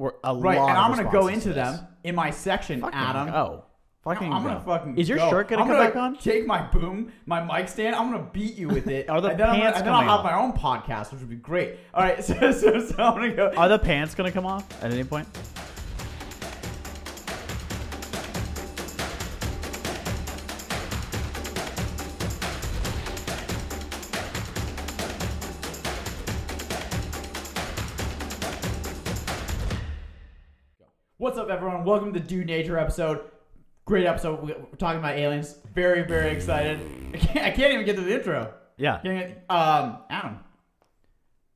We're a Right, lot and I'm gonna go into them in my section, Fucking Adam. No, Fucking I'm go. gonna fucking. Is your go. shirt gonna I'm come gonna back on? Take my boom, my mic stand. I'm gonna beat you with it. Are the and then, I'm gonna- pants and then I'll have off? my own podcast, which would be great. All right, so, so, so I'm gonna go. Are the pants gonna come off at any point? Welcome to the Dude Nature episode. Great episode. We- We're talking about aliens. Very, very excited. I can't, I can't even get to the intro. Yeah. Get- Um, Adam.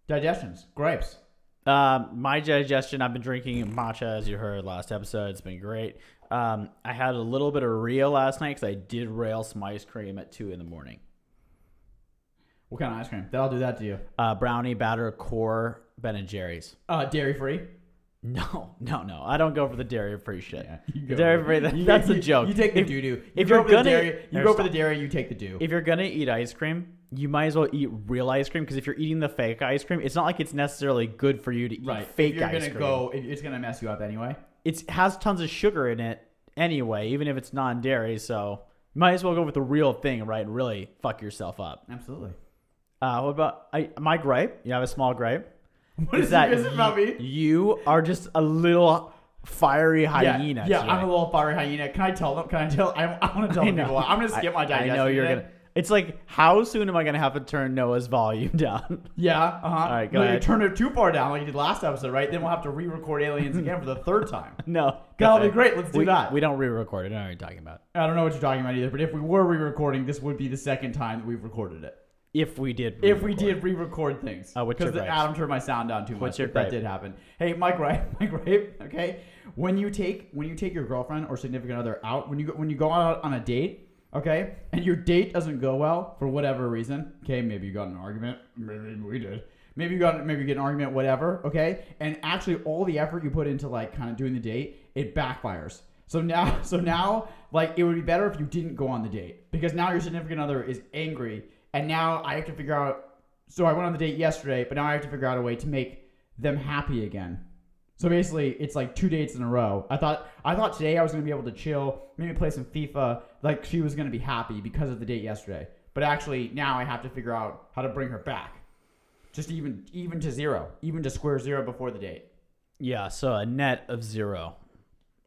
Digestions, gripes. Um, my digestion. I've been drinking matcha, as you heard last episode. It's been great. Um, I had a little bit of real last night because I did rail some ice cream at two in the morning. What kind of ice cream? That'll do that to you. Uh, brownie batter core Ben and Jerry's. Uh, dairy free. No, no, no. I don't go for the dairy free shit. you The dairy free, that, that's you- a joke. You take the doo doo. if you you're go for the gonna- dairy, you go for the dairy. You take the do. if you're gonna eat ice cream, you might as well eat real ice cream because if you're eating the fake ice cream, it's not like it's necessarily good for you to eat right. fake ice cream. go, it's gonna mess you up anyway. It has tons of sugar in it anyway, even if it's non-dairy. So you might as well go with the real thing, right? And really fuck yourself up. Absolutely. Uh, what about I, my gripe? You have a small gripe. What is that? Is it about me? You are just a little fiery hyena. Yeah, yeah today. I'm a little fiery hyena. Can I tell them? Can I tell? I, I want to tell them people. I'm gonna skip my I- digestion. I know you're today. gonna. It's like, how soon am I gonna have to turn Noah's volume down? Yeah. Uh huh. All right, go no, ahead. you turn it too far down like you did last episode, right? Then we'll have to re-record aliens again for the third time. no, That'll be great. Let's do we, that. We don't re-record it. I know what you're talking about. I don't know what you're talking about either, but if we were re-recording, this would be the second time that we've recorded it. If we did, If we re-record. did re-record things, Uh, because gripes? Adam turned my sound down too much. Your that did happen. Hey, Mike, right? Mike, right? Okay, when you take when you take your girlfriend or significant other out, when you go, when you go out on a date, okay, and your date doesn't go well for whatever reason, okay, maybe you got an argument, maybe we did. Maybe you got maybe you get an argument, whatever, okay, and actually all the effort you put into like kind of doing the date, it backfires. So now, so now, like it would be better if you didn't go on the date because now your significant other is angry, and now I have to figure out. So I went on the date yesterday, but now I have to figure out a way to make them happy again. So basically, it's like two dates in a row. I thought I thought today I was gonna be able to chill, maybe play some FIFA, like she was gonna be happy because of the date yesterday. But actually, now I have to figure out how to bring her back, just even even to zero, even to square zero before the date. yeah. So a net of zero.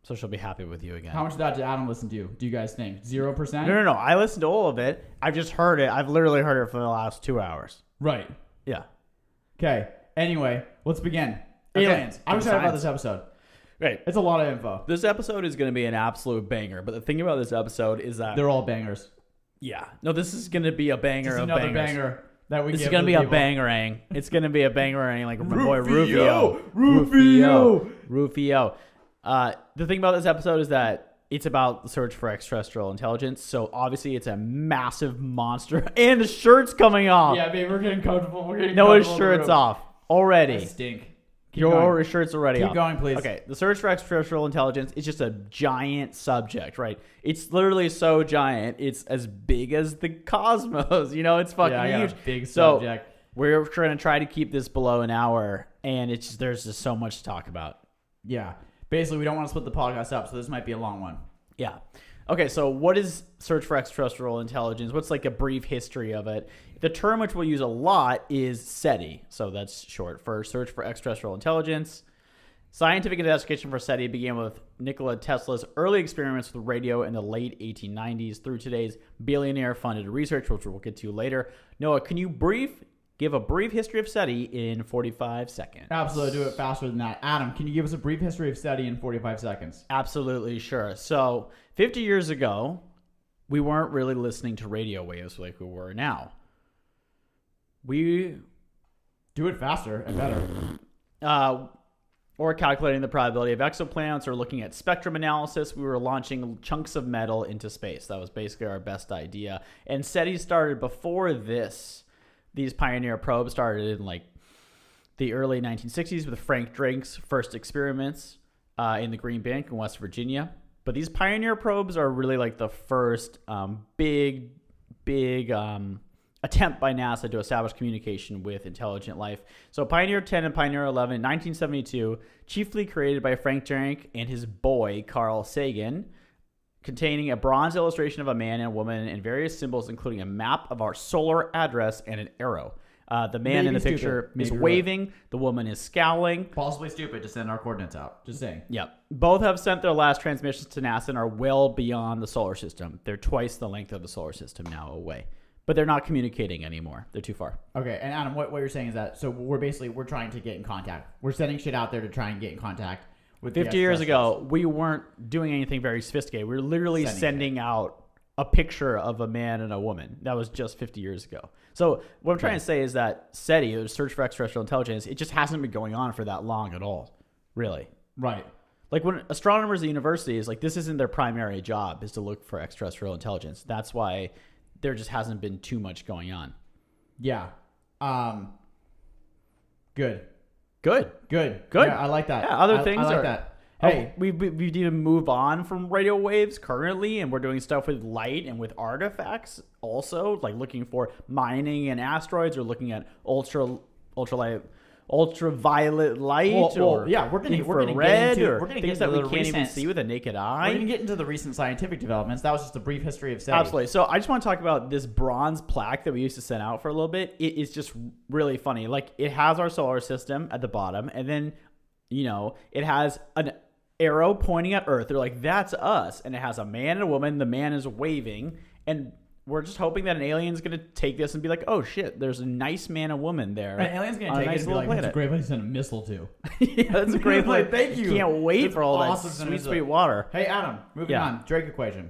So she'll be happy with you again. How much of that did Adam listen to? Do you guys think zero percent? No, no, no. I listened to all of it. I've just heard it. I've literally heard it for the last two hours. Right. Yeah. Okay. Anyway, let's begin. Okay. Aliens. I'm excited about this episode. Right. It's a lot of info. This episode is going to be an absolute banger. But the thing about this episode is that They're all bangers. yeah, no, this is going to be a banger Just of another bangers. banger that we This is going to the be a bangerang. It's going to be a bangerang like my boy Rufio! Rufio. Rufio! Rufio. Uh, the thing about this episode is that it's about the search for extraterrestrial intelligence. So obviously it's a massive monster, and the shirt's coming off. Yeah, babe, we're getting comfortable. We're getting Noah's comfortable shirt's off already. I stink. Keep Your going. shirt's already Keep off. going, please. Okay, the search for extraterrestrial intelligence is just a giant subject, right? It's literally so giant, it's as big as the cosmos. You know, it's fucking Yeah, I got a huge. big so subject. we're trying to try to keep this below an hour, and it's just, there's just so much to talk about. Yeah. Basically, we don't want to split the podcast up, so this might be a long one. Yeah. Okay, so what is search for extraterrestrial intelligence? What's like a brief history of it? The term which we'll use a lot is SETI. So that's short for Search for Extraterrestrial Intelligence. Scientific investigation for SETI began with Nikola Tesla's early experiments with radio in the late 1890s through today's billionaire funded research, which we'll get to later. Noah, can you brief give a brief history of SETI in 45 seconds? Absolutely, do it faster than that. Adam, can you give us a brief history of SETI in 45 seconds? Absolutely, sure. So, 50 years ago, we weren't really listening to radio waves like we were now. We, Do it faster and better. uh, or calculating the probability of exoplanets or looking at spectrum analysis, we were launching chunks of metal into space. That was basically our best idea. And SETI started before this. These pioneer probes started in like the early 1960s with Frank Drake's first experiments uh, in the Green Bank in West Virginia. But these pioneer probes are really like the first um, big, big um, attempt by NASA to establish communication with intelligent life. So Pioneer 10 and Pioneer 11, 1972, chiefly created by Frank Drake and his boy Carl Sagan, containing a bronze illustration of a man and a woman and various symbols, including a map of our solar address and an arrow. Uh, the man in the stupid, picture is maybe right. waving. The woman is scowling. Possibly stupid to send our coordinates out. Just saying. Yep. Both have sent their last transmissions to NASA and are well beyond the solar system. They're twice the length of the solar system now away. But they're not communicating anymore. They're too far. Okay, and Adam, what, what you're saying is that so we're basically we're trying to get in contact. We're sending shit out there to try and get in contact with. the 50 years ago, we weren't doing anything very sophisticated. We were literally Sending sending, out a picture of a man and a woman. That was just 50 years ago. So what I'm trying to say is that SETI, the Search for Extraterrestrial Intelligence, it just hasn't been going on for that long at all. Really. Right. Like when astronomers at universities, like this isn't their primary job is to look for extraterrestrial intelligence. That's why there just hasn't been too much going on. Yeah. Um. Good. Good. Good. Good. Yeah, I like that. Yeah, other I- things I like are- that. Hey, Hey, we we need to move on from radio waves currently, and we're doing stuff with light and with artifacts also, like looking for mining in asteroids or looking at ultra ultralight ultraviolet light Well- well, or yeah, we're gonna- we're gonna get into- or we're gonna things get that we into can't even see with a naked we're eye. gonna get into the recent scientific developments. That was just a brief history of SETI. Absolutely. So I just want to talk about this bronze plaque that we used to send out for a little bit. It is just really funny. Like it has our solar system at the bottom, and then you know it has an arrow pointing at Earth. They're like, "That's us," and it has a man and a woman. The man is waving, and we're just hoping that an alien's gonna take this and be like, "Oh shit, there's a nice man and woman there." An alien's gonna on a take nice it and be little like, "That's a planet." great place to send a missile to." yeah, that's a great Like, place. thank you. Can't wait That's for all awesome. that sweet, sweet water. Hey, Adam. Moving Yeah. on. Drake equation.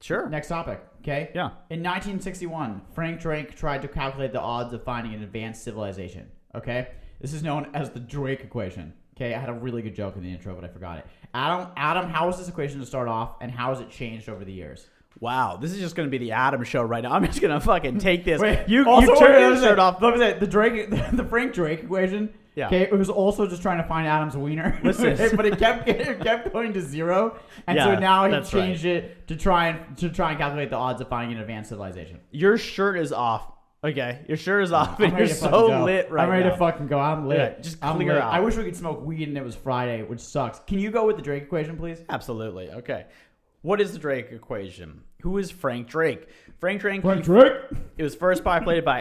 Sure. Next topic. Okay. Yeah. In 1961, Frank Drake tried to calculate the odds of finding an advanced civilization. Okay. This is known as the Drake equation. Okay. I had a really good joke in the intro, but I forgot it. Adam, Adam, how was this equation to start off, and how has it changed over the years? Wow, this is just gonna be the Adam show right now. I'm just gonna fucking take this. Wait, you also, you turn your shirt off. Let me say, the Drake, the Frank Drake equation. Yeah. Okay, it was also just trying to find Adam's wiener. Listen. but it kept it kept going to zero, and so now he that's right. changed it to try and to try and calculate the odds of finding an advanced civilization. Your shirt is off. Okay, your shirt is off, and you're so go. lit right I'm ready now. to fucking go. I'm lit. Yeah, just clear lit. out. I wish we could smoke weed and it was Friday, which sucks. Can you go with the Drake equation, please? Absolutely. Okay. What is the Drake equation? Who is Frank Drake? Frank Drake. Frank Drake. It was first populated by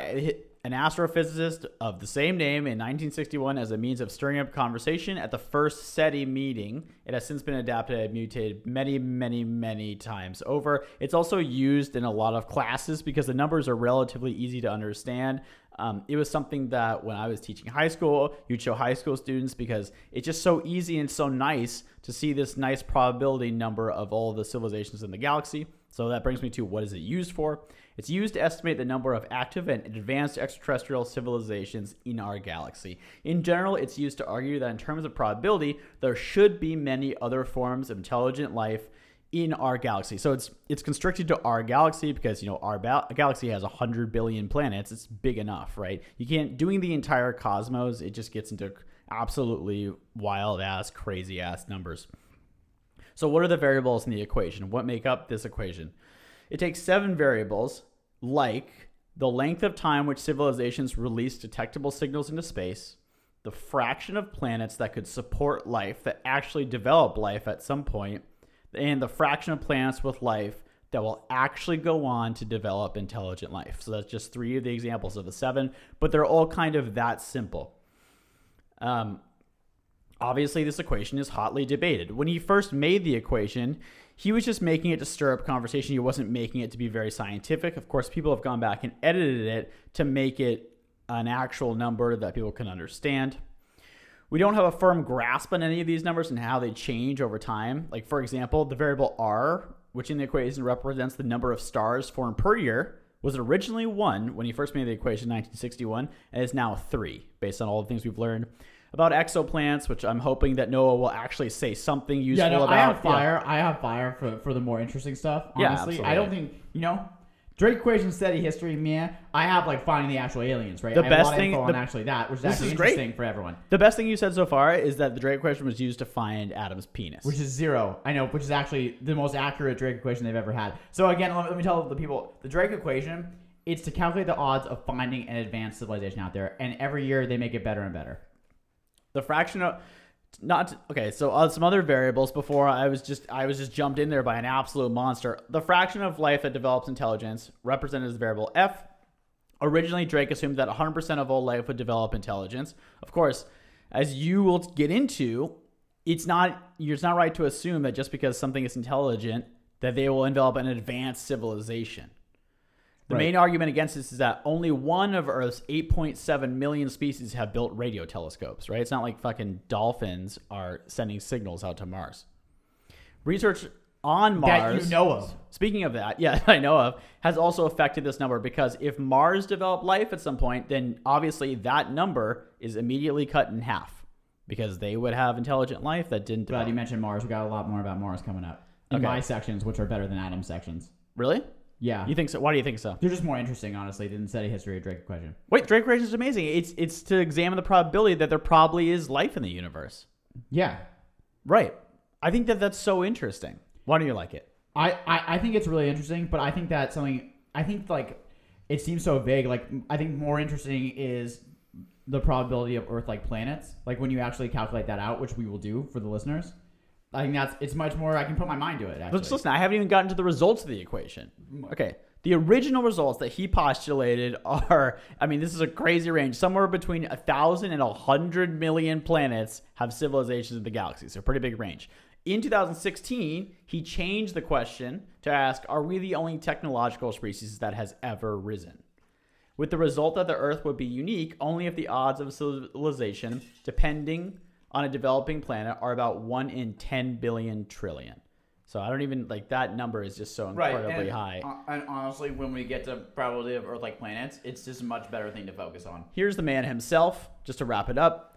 an astrophysicist of the same name in 1961 as a means of stirring up conversation at the first SETI meeting. It has since been adapted and mutated many, many, many times over. It's also used in a lot of classes because the numbers are relatively easy to understand. Um, it was something that when I was teaching high school, you'd show high school students because it's just so easy and so nice to see this nice probability number of all the civilizations in the galaxy. So that brings me to what is it used for? It's used to estimate the number of active and advanced extraterrestrial civilizations in our galaxy. In general, it's used to argue that in terms of probability, there should be many other forms of intelligent life in our galaxy. So it's it's constricted to our galaxy because you know our ba- galaxy has 100 billion planets. It's big enough, right? You can't doing the entire cosmos, it just gets into absolutely wild ass crazy ass numbers. So, what are the variables in the equation? What make up this equation? It takes seven variables, like the length of time which civilizations release detectable signals into space, the fraction of planets that could support life that actually develop life at some point, and the fraction of planets with life that will actually go on to develop intelligent life. So, that's just three of the examples of the seven, but they're all kind of that simple. Um, Obviously, this equation is hotly debated. When he first made the equation, he was just making it to stir up conversation. He wasn't making it to be very scientific. Of course, people have gone back and edited it to make it an actual number that people can understand. We don't have a firm grasp on any of these numbers and how they change over time. Like, for example, the variable r, which in the equation represents the number of stars formed per year, was originally 1 when he first made the equation in 1961 and is now 3 based on all the things we've learned about exoplanets, which I'm hoping that Noah will actually say something useful Yeah, no, about. I have Yeah. fire. I have fire for, for the more interesting stuff. Yeah, Honestly, I don't think you know. Drake equation SETI history, man. I have like finding the actual aliens, right? The I have a best thing- on the- actually that, which is actually is great. interesting for everyone. The best thing you said so far is that the Drake equation was used to find Adam's penis. Which is zero. I know, which is actually the most accurate Drake equation they've ever had. So again, let, let me tell the people the Drake equation it's to calculate the odds of finding an advanced civilization out there, and every year they make it better and better. The fraction of not okay so uh, some other variables before i was just i was just jumped in there by an absolute monster. The fraction of life that develops intelligence represented as the variable f originally drake assumed that 100% of all life would develop intelligence. Of course as you will get into it's not you're it's not right to assume that just because something is intelligent that they will develop an advanced civilization the Right. main argument against this is that only one of Earth's 8.7 million species have built radio telescopes, right? It's not like fucking dolphins are sending signals out to Mars. Research on Mars, That you know of. speaking of that, yeah, I know of, has also affected this number because if Mars developed life at some point, then obviously that number is immediately cut in half because they would have intelligent life that didn't Glad you mentioned Mars. We got a lot more about Mars coming up in Okay. my sections, which are better than Adam's sections. Really? Yeah, You think so? Why do you think so? they're just more interesting, honestly, than SETI history of Drake equation. Wait, Drake Race is amazing. It's it's to examine the probability that there probably is life in the universe. Yeah, Right. I think that that's so interesting. Why do you like it? I, I, I think it's really interesting, but I think that something I think like it seems so vague. Like I think more interesting is the probability of Earth-like planets. Like when you actually calculate that out, which we will do for the listeners. I think that's it's much more. I can put my mind to it. Actually, Let's listen. I haven't even gotten to the results of the equation. Mm. Okay. The original results that he postulated are, I mean, this is a crazy range. Somewhere between a thousand and a hundred million planets have civilizations in the galaxy. So, pretty big range. In 2016, he changed the question to ask, "Are we the only technological species that has ever risen?" with the result that the Earth would be unique only if the odds of civilization, depending on a developing planet, are about one in 10 billion trillion. So I don't even like that number is just so incredibly high. And honestly, when we get to probability of Earth-like planets, it's just a much better thing to focus on. Here's the man himself, just to wrap it up.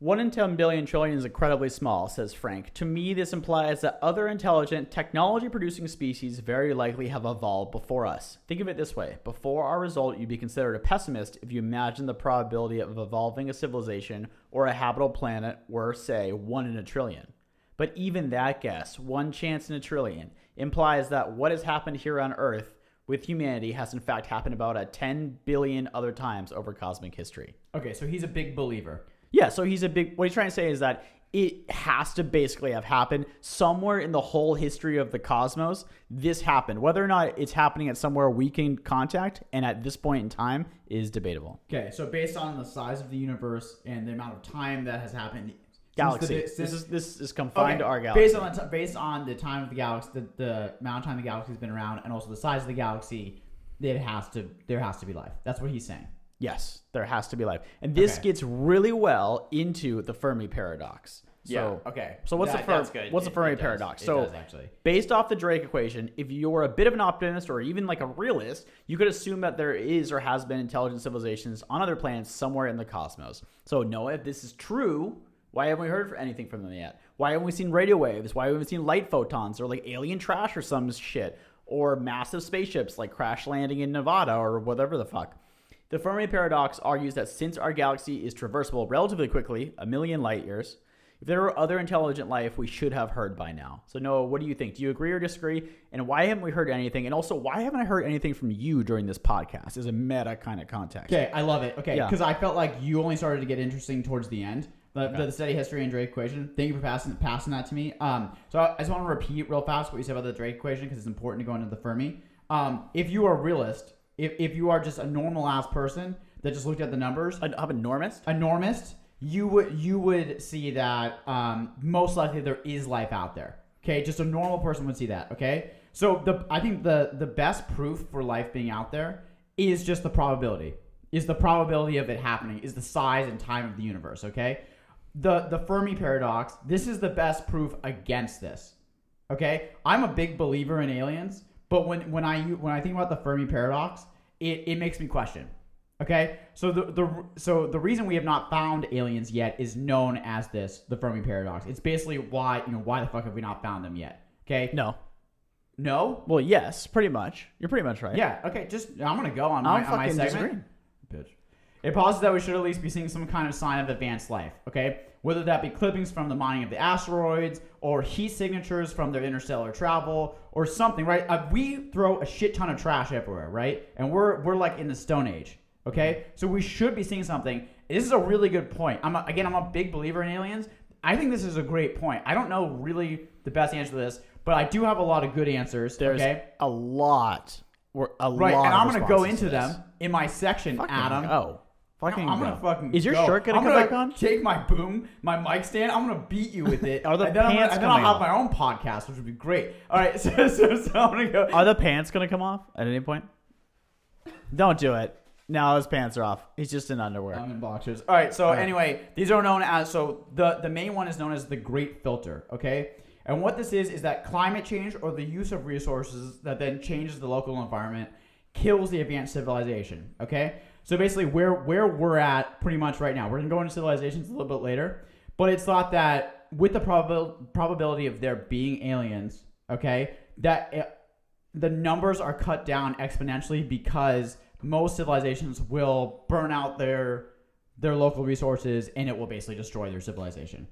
One in 10 billion trillion is incredibly small, says Frank. To me, this implies that other intelligent, technology producing species very likely have evolved before us. Think of it this way before our result, you'd be considered a pessimist if you imagine the probability of evolving a civilization or a habitable planet were, say, 1 in a trillion. But even that guess, one chance in a trillion, implies that what has happened here on Earth with humanity has in fact happened about a 10 billion other times over cosmic history. Okay, so he's a big believer. Yeah, so he's a big. What he's trying to say is that it has to basically have happened somewhere in the whole history of the cosmos. This happened. Whether or not it's happening at somewhere we can contact, and at this point in time, is debatable. Okay, so based on the size of the universe and the amount of time that has happened, Galaxy. the- this is this is confined to our galaxy. Based on the t- based on the time of the galaxy, the, the amount of time the galaxy's been around, and also the size of the galaxy, it has to there has to be life. That's what he's saying. Yes, there has to be life, and this Okay. gets really well into the Fermi paradox. So, okay. So what's That- the that's good. what's the It- Fermi it does. paradox? It so does, actually. based off the Drake equation, if you're a bit of an optimist or even like a realist, you could assume that there is or has been intelligent civilizations on other planets somewhere in the cosmos. So Noah, if this is true, why haven't we heard anything from them yet? Why haven't we seen radio waves? Why haven't we seen light photons or like alien trash or some shit? Or massive spaceships like crash landing in Nevada or whatever the fuck. The Fermi paradox argues that since our galaxy is traversable relatively quickly, a million light years, if there were other intelligent life, we should have heard by now. So, Noah, what do you think? Do you agree or disagree? And why haven't we heard anything? And also, why haven't I heard anything from you during this podcast? Is a meta kind of context. Okay, I love it. Okay, Yeah. because I felt like you only started to get interesting towards the end. The, the SETI history and Drake equation. Thank you for passing passing that to me. Um, so I, I just want to repeat real fast what you said about the Drake equation because it's important to go into the Fermi. Um, if you are a realist, if, if you are just a normal ass person that just looked at the numbers, An, I'm enormous. you would you would see that um, most likely there is life out there. Okay, just a normal person would see that. Okay, so the I think the the best proof for life being out there is just the probability. Is the probability of it happening? Is the size and time of the universe? Okay, the the Fermi paradox. This is the best proof against this. Okay, I'm a big believer in aliens, but when when I when I think about the Fermi paradox, it, it makes me question. Okay, so the, the so the reason we have not found aliens yet is known as this the Fermi paradox. It's basically why you know why the fuck have we not found them yet? Okay, No. no, Well, yes, pretty much. You're pretty much right. yeah, okay. Just I'm gonna go on my I'm on my fucking segment. disagreeing. Bitch. it posits that we should at least be seeing some kind of sign of advanced life. Okay, whether that be clippings from the mining of the asteroids or heat signatures from their interstellar travel or something, right? Uh, we throw a shit ton of trash everywhere, right? And we're we're like in the Stone Age. Okay, so we should be seeing something. This is a really good point. I'm a, again, I'm a big believer in aliens. I think this is a great point. I don't know really the best answer to this, but I do have a lot of good answers. There's okay, a lot. We're a right, lot and I'm gonna go into this. them in my section, Fucking Adam. go. Fucking I'm go. gonna fucking. Is your go. shirt gonna I'm come gonna back on? Take my boom, my mic stand. I'm gonna beat you with it. Are the and then I'm gonna- and then I'll have my own podcast, which would be great. All right, so so, so I'm gonna go. Are the pants gonna come off at any point? Don't do it. No, his pants are off. He's just in underwear. I'm in boxers. All right. So anyway, these are known as so the the main one is known as the Great Filter. Okay. And what this is is that climate change or the use of resources that then changes the local environment kills the advanced civilization. Okay. So basically, where where we're at pretty much right now, we're gonna go into civilizations a little bit later, but it's thought that with the probabil- probability of there being aliens, okay, that uh, the numbers are cut down exponentially because most civilizations will burn out their their local resources and it will basically destroy their civilization.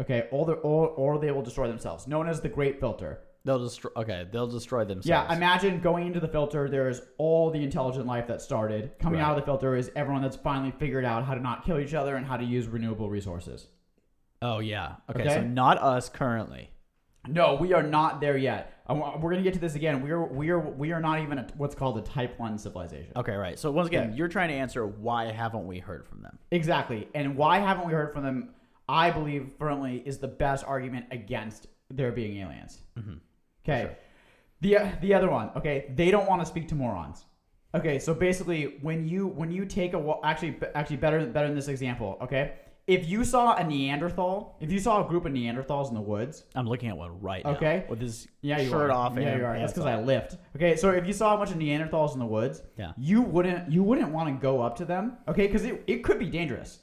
Okay, or, or they will destroy themselves, known as the Great Filter. They'll destroy. Okay, they'll destroy themselves. Yeah, imagine going into the filter. There's all the intelligent life that started. Coming Right. out of the filter is everyone that's finally figured out how to not kill each other and how to use renewable resources. oh yeah. Okay, Okay. so not us currently. No, we are not there yet. We're gonna get to this again. We are we are we are not even a, what's called a Type One civilization. Okay, right. So once again, you're trying to answer why haven't we heard from them? Exactly. And why haven't we heard from them? I believe firmly is the best argument against there being aliens. Mm-hmm. Okay. Sure. The the other one. Okay, they don't want to speak to morons. Okay, so basically, when you when you take a actually actually better better than this example. Okay, if you saw a Neanderthal, if you saw a group of Neanderthals in the woods, I'm looking at one right now. Okay. With his yeah, you shirt are. off. Yeah, you are. That's because I lift. Okay, so if you saw a bunch of Neanderthals in the woods, Yeah. you wouldn't you wouldn't want to go up to them. Okay, because it, it could be dangerous.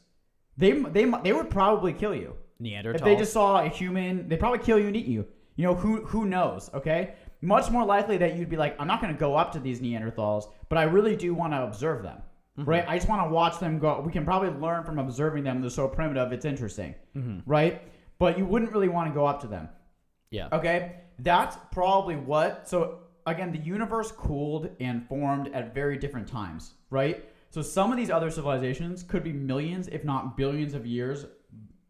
They they they would probably kill you. Neanderthals. If they just saw a human, they'd probably kill you and eat you. You know, who who knows, okay? Much more likely that you'd be like, I'm not going to go up to these Neanderthals, but I really do want to observe them. Right? I just want to watch them go. We can probably learn from observing them. They're so primitive, it's interesting. Right? But you wouldn't really want to go up to them. yeah. Okay? That's probably what. So, again, the universe cooled and formed at very different times, right? So, some of these other civilizations could be millions, if not billions of years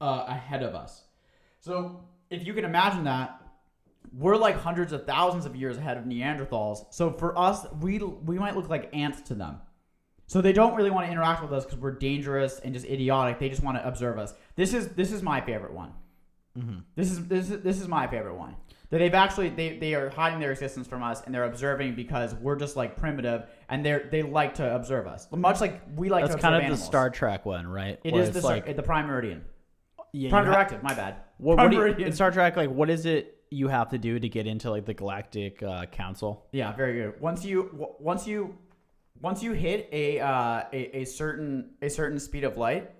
uh, ahead of us. So, if you can imagine that, we're like hundreds of thousands of years ahead of Neanderthals. So, for us, we, we might look like ants to them. So they don't really want to interact with us because we're dangerous and just idiotic. They just want to observe us. This is this is my favorite one. Mm-hmm. This is this is this is my favorite one. That they've actually they, they are hiding their existence from us and they're observing because we're just like primitive and they're they like to observe us. Much like we like to That's to kind of animals. the Star Trek one, right? It Where is the like the prime meridian. yeah, Prime you ha- directive, my bad. What, prime what you, in Star Trek, like, what is it you have to do to get into like the Galactic uh, Council? Yeah, very good. Once you w- once you once you hit a uh, a, a certain a certain speed of light,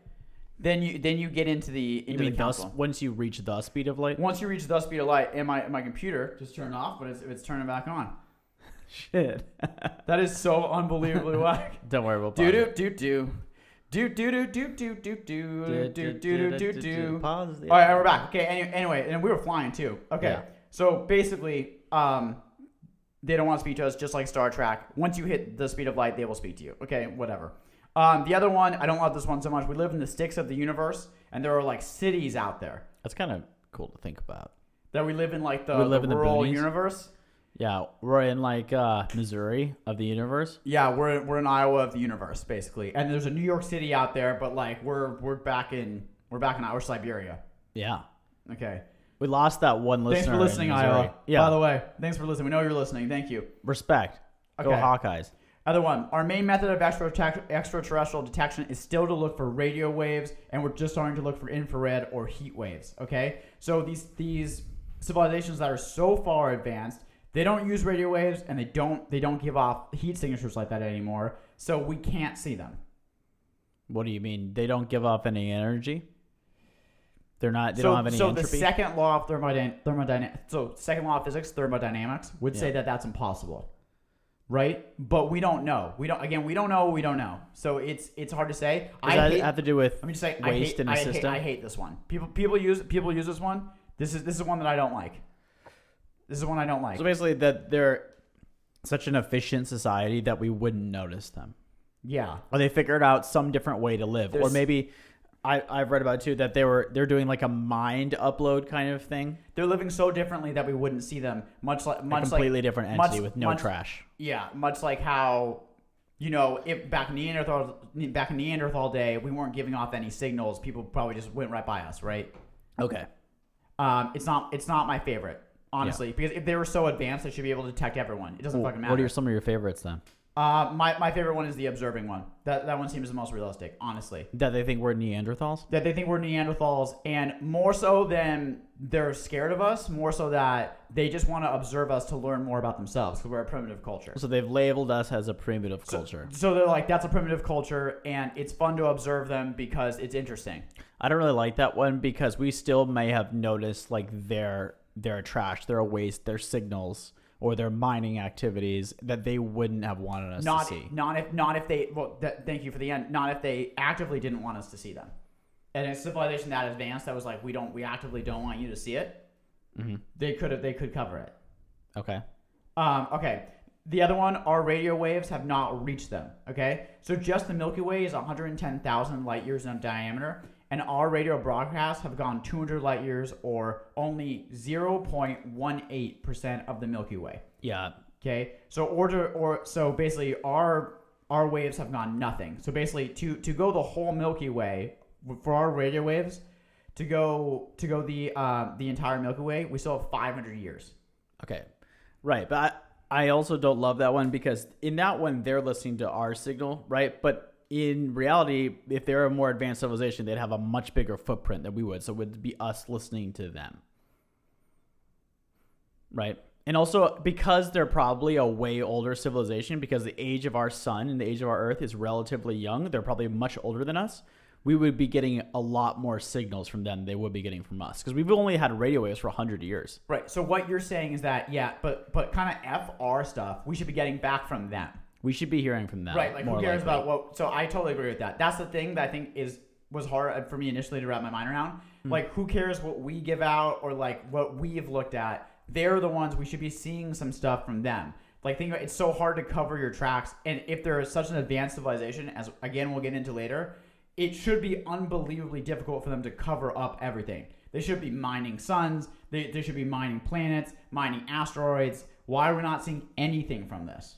then you then you get into the You mean the thus, council. once you reach the speed of light? Once you reach the speed of light, and my my computer just turned off, but it's it's turning back on. Shit. That is so unbelievably whack. Don't worry, we'll Do do do do do do do do do do do do do do do do. Pause. All right, we're back. Okay. Anyway, anyway, and we were flying too. Okay. Yeah. So basically, um, they don't want to speak to us, just like Star Trek. Once you hit the speed of light, they will speak to you. Okay, whatever. Um, the other one, I don't love this one so much. We live in the sticks of the universe, and there are like cities out there That's kind of cool to think about. that we live in, like the, We live the in the rural boonies? universe. Yeah, we're in like uh, Missouri of the universe. Yeah, we're we're in Iowa of the universe, basically. And there's a New York City out there, but like we're we're back in we're back in our Siberia. Yeah, Okay. we lost that one listener. Thanks for listening. Iowa. Yeah, By the way, thanks for listening. We know you're listening. Thank you. respect. Go Okay. Hawkeyes. Other one. Our main method of extra extraterrestrial detection is still to look for radio waves, and we're just starting to look for infrared or heat waves. Okay. So these these civilizations that are so far advanced, they don't use radio waves, and they don't they don't give off heat signatures like that anymore. So we can't see them. What do you mean? They don't give off any energy. They're not. They so, don't have any so the entropy. second law of thermodyn- thermodynamics, so second law of physics, thermodynamics, would say that that's impossible. right? But we don't know. We don't. Again, we don't know. We don't know. So it's it's hard to say. Does I that hate, have to do with me just say, I hate, in a I hate. I hate this one. People people use people use this one. This is this is one that I don't like. This is one I don't like. So basically, that they're such an efficient society that we wouldn't notice them, yeah. or they figured out some different way to live, or maybe I I've read about it too that they were they're doing like a mind upload kind of thing, They're living so differently that we wouldn't see them. Much like a much completely like different entity much- with no much- trash. yeah, much like how you know, if back in Neanderthal back in Neanderthal day, we weren't giving off any signals. People probably just went right by us, right? Okay, Um, it's not it's not my favorite, honestly, because if they were so advanced, they should be able to detect everyone. It doesn't fucking matter. what are some of your favorites then? uh, my, my favorite one is the observing one. That that one seems the most realistic, honestly. That they think we're Neanderthals? That they think we're Neanderthals, and more so than they're scared of us, more so that they just want to observe us to learn more about themselves because we're a primitive culture. So they've labeled us as a primitive culture. So they're like, that's a primitive culture, and it's fun to observe them because it's interesting. I don't really like that one because we still may have noticed like their their trash, their waste, their signals, or their mining activities that they wouldn't have wanted us Not to see. not if not if they. Well, th- thank you for the end. Not if they actively didn't want us to see them. And a civilization that advanced that was like, we don't, we actively don't want you to see it. hmm They could have, they could cover it. Okay. Um, okay. The other one, our radio waves have not reached them. Okay. So just the Milky Way is 110,000 light years in diameter, and our radio broadcasts have gone 200 light years, or only 0.18% of the Milky Way. Yeah. Okay. So order or so basically our our waves have gone nothing. So basically to to go the whole Milky Way for our radio waves to go to go the uh, the entire Milky Way, we still have 500 years. Okay. Right. But I, I also don't love that one because in that one, they're listening to our signal, right? But in reality, if they're a more advanced civilization, they'd have a much bigger footprint than we would. So it would be us listening to them. Right. And also because they're probably a way older civilization, because the age of our sun and the age of our earth is relatively young, they're probably much older than us. We would be getting a lot more signals from them than they would be getting from us because we've only had radio waves for 100 years. Right. So what you're saying is that yeah, but but kind of FR stuff we should be getting back from them. We should be hearing from them. Right. Like who cares likely. about what? So I totally agree with that. That's the thing that I think is was hard for me initially to wrap my mind around. Hmm. Like who cares what we give out or like what we've looked at? They're the ones we should be seeing some stuff from them. Like think about it's so hard to cover your tracks, and if there is such an advanced civilization, as again we'll get into later, it should be unbelievably difficult for them to cover up everything. They should be mining suns. They, they should be mining planets, mining asteroids. Why are we not seeing anything from this?